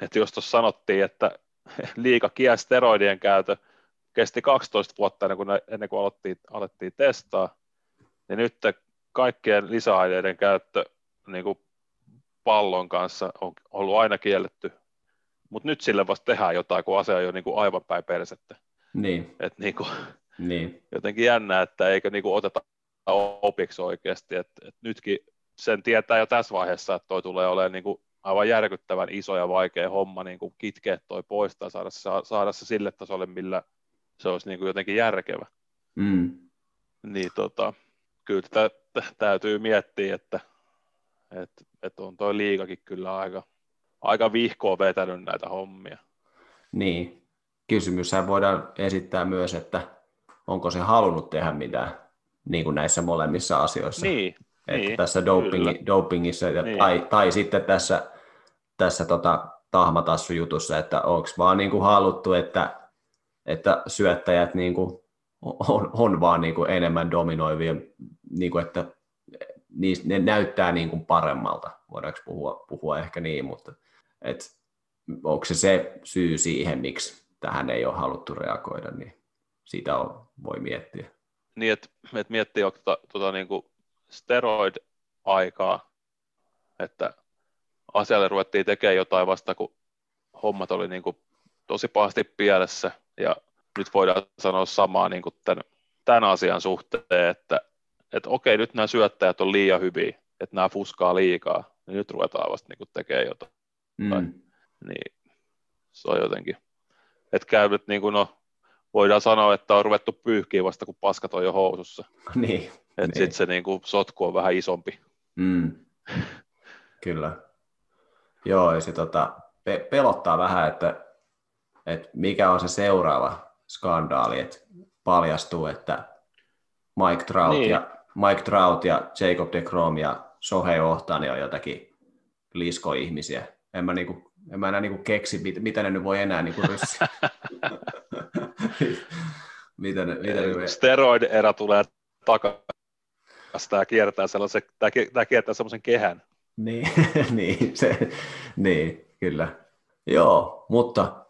et jos tuossa sanottiin, että liika steroidien käytö kesti 12 vuotta ennen kuin, ne, ennen kuin alettiin, alettiin testaa, niin nyt kaikkien lisäaineiden käyttö niin kuin pallon kanssa on ollut aina kielletty mutta nyt sille vasta tehdään jotain, kun asia on jo niin kuin aivan päin persettä. Niin. Et niin kuin, niin. Jotenkin jännää, että eikö niin kuin oteta opiksi oikeasti, että et nytkin sen tietää jo tässä vaiheessa, että toi tulee olemaan niin kuin aivan järkyttävän iso ja vaikea homma niin kuin kitkeä toi pois tai saada, saada se sille tasolle, millä se olisi niin kuin jotenkin järkevä. Mm. Niin tota, kyllä tätä täytyy miettiä, että, että, että on toi liikakin kyllä aika, aika vihkoa vetänyt näitä hommia. Niin. Kysymyshän voidaan esittää myös, että onko se halunnut tehdä mitään niin kuin näissä molemmissa asioissa. Niin, että niin, tässä dopingi, dopingissa niin. tai, tai sitten tässä, tässä tota, tahmatassujutussa, että onko vaan niin kuin haluttu, että, että syöttäjät niin kuin on, on vaan niin kuin enemmän dominoivia, niin kuin että ne näyttää niin kuin paremmalta, voidaanko puhua, puhua ehkä niin, mutta että onko se se syy siihen, miksi tähän ei ole haluttu reagoida, niin sitä on, voi miettiä. Niin, että et miettii jo tuota, tuota niin steroid-aikaa, että asialle ruvettiin tekemään jotain vasta, kun hommat oli niin kuin tosi pahasti pielessä, ja nyt voidaan sanoa samaa niin kuin tämän, tämän asian suhteen, että, että okei, nyt nämä syöttäjät on liian hyviä, että nämä fuskaa liikaa, niin nyt ruvetaan vasta niin tekemään jotain. Mm. Niin se on jotenkin, että käy nyt niin kuin, no, voidaan sanoa, että on ruvettu pyyhkiä vasta, kun paskat on jo housussa. niin. Että niin. sitten se niin kuin, sotku on vähän isompi. Mm. Kyllä. Joo, ja se tota, pe- pelottaa vähän, että, että mikä on se seuraava skandaali, että paljastuu, että Mike Trout, Niin. ja, Mike Trout ja Jacob de Grom ja Shohei Ohtani on jotakin liskoihmisiä. En mä, niinku, en mä enää niinku keksi, mit, mitä ne nyt voi enää niinku ryssiä. mitä ne, mitä ne voi... Steroid-erä tulee takaisin. Tämä kiertää, sellaisen, tämä, ki- tämä kiertää sellaisen kehän. Niin, niin, se, niin, kyllä. Joo, mutta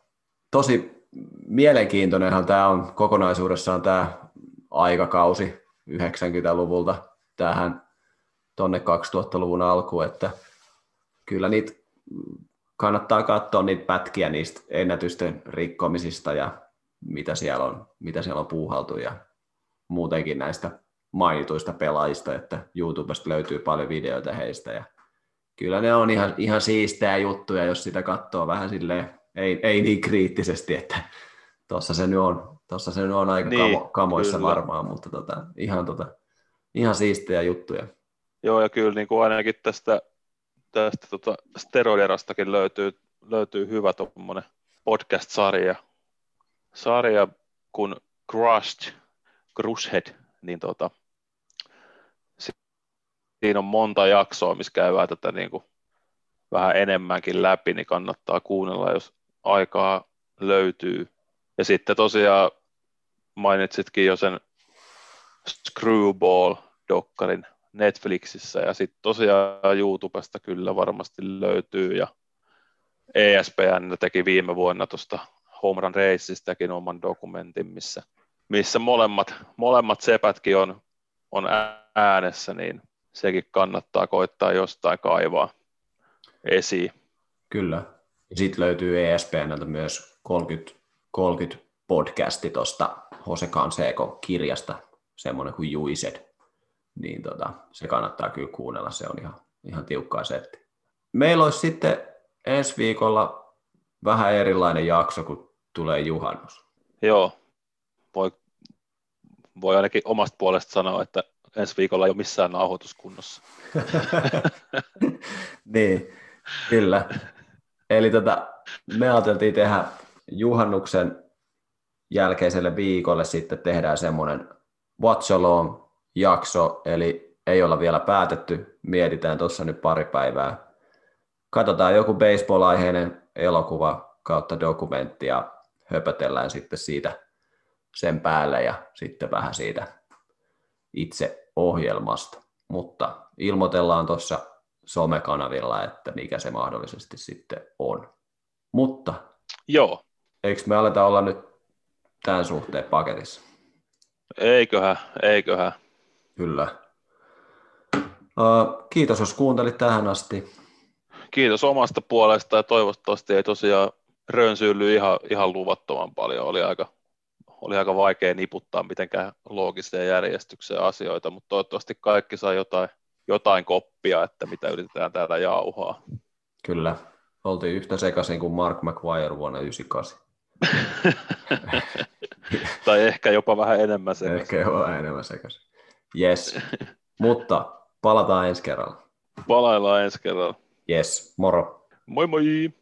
tosi mielenkiintoinenhan tämä on kokonaisuudessaan tämä aikakausi 90-luvulta tähän tonne 2000-luvun alkuun, että kyllä niitä kannattaa katsoa niitä pätkiä niistä ennätysten rikkomisista ja mitä siellä on, mitä siellä on puuhaltu ja muutenkin näistä mainituista pelaajista, että YouTubesta löytyy paljon videoita heistä ja kyllä ne on ihan, ihan siistejä juttuja, jos sitä katsoo vähän silleen, ei, ei niin kriittisesti, että tuossa se nyt on, tossa se nyt on aika Niin, kamo, kamoissa kyllä. varmaan, mutta tota, ihan, tota, ihan siistejä juttuja. Joo, ja kyllä niin kuin ainakin tästä, tästä tota steroiderastakin löytyy, löytyy hyvä tuommoinen podcast-sarja, sarja kun Crushed, Crushhead, niin tota, si- siinä on monta jaksoa, missä käydään tätä niin kuin vähän enemmänkin läpi, niin kannattaa kuunnella, jos aikaa löytyy. Ja sitten tosiaan mainitsitkin jo sen Screwball-dokkarin Netflixissä ja sitten tosiaan YouTubesta kyllä varmasti löytyy ja ESPN teki viime vuonna tuosta Home Run Raceista oman dokumentin, missä, missä molemmat, molemmat sepätkin on, on äänessä, niin sekin kannattaa koittaa jostain kaivaa esiin. Kyllä. Sitten löytyy ESPNltä myös 30, 30 podcasti tuosta Jose Canseco kirjasta, semmoinen kuin Juised. Niin tota, se kannattaa kyllä kuunnella, se on ihan, ihan tiukkaa setti. Meillä olisi sitten ensi viikolla vähän erilainen jakso, kun tulee juhannus. Joo, voi, voi ainakin omasta puolesta sanoa, että ensi viikolla ei ole missään nauhoituskunnossa. niin, kyllä. Eli tota, me ajateltiin tehdä juhannuksen jälkeiselle viikolle sitten tehdään semmoinen Watch Along jakso, eli ei olla vielä päätetty, mietitään tuossa nyt pari päivää. Katsotaan joku baseball-aiheinen elokuva kautta dokumentti ja höpötellään sitten siitä sen päälle ja sitten vähän siitä itse ohjelmasta. Mutta ilmoitellaan tuossa somekanavilla, että mikä se mahdollisesti sitten on. Mutta Joo, eikö me aleta olla nyt tämän suhteen paketissa? eiköhän, eiköhän. Kyllä. Uh, kiitos, jos kuuntelit tähän asti. Kiitos omasta puolesta ja toivottavasti ei tosiaan rönsyily ihan, ihan luvattoman paljon. Oli aika, oli aika vaikea niputtaa mitenkään loogiseen järjestykseen asioita, mutta toivottavasti kaikki saa jotain, jotain koppia, että mitä yritetään täällä jauhaa. Kyllä. Oltiin yhtä sekaisin kuin Mark McGuire vuonna 1998. tai ehkä jopa vähän enemmän se. Ehkä jo enemmän sekaisin. Yes. Mutta palataan ensi kerralla. Palaillaan ensi kerralla. Yes. Moro. Moi moi!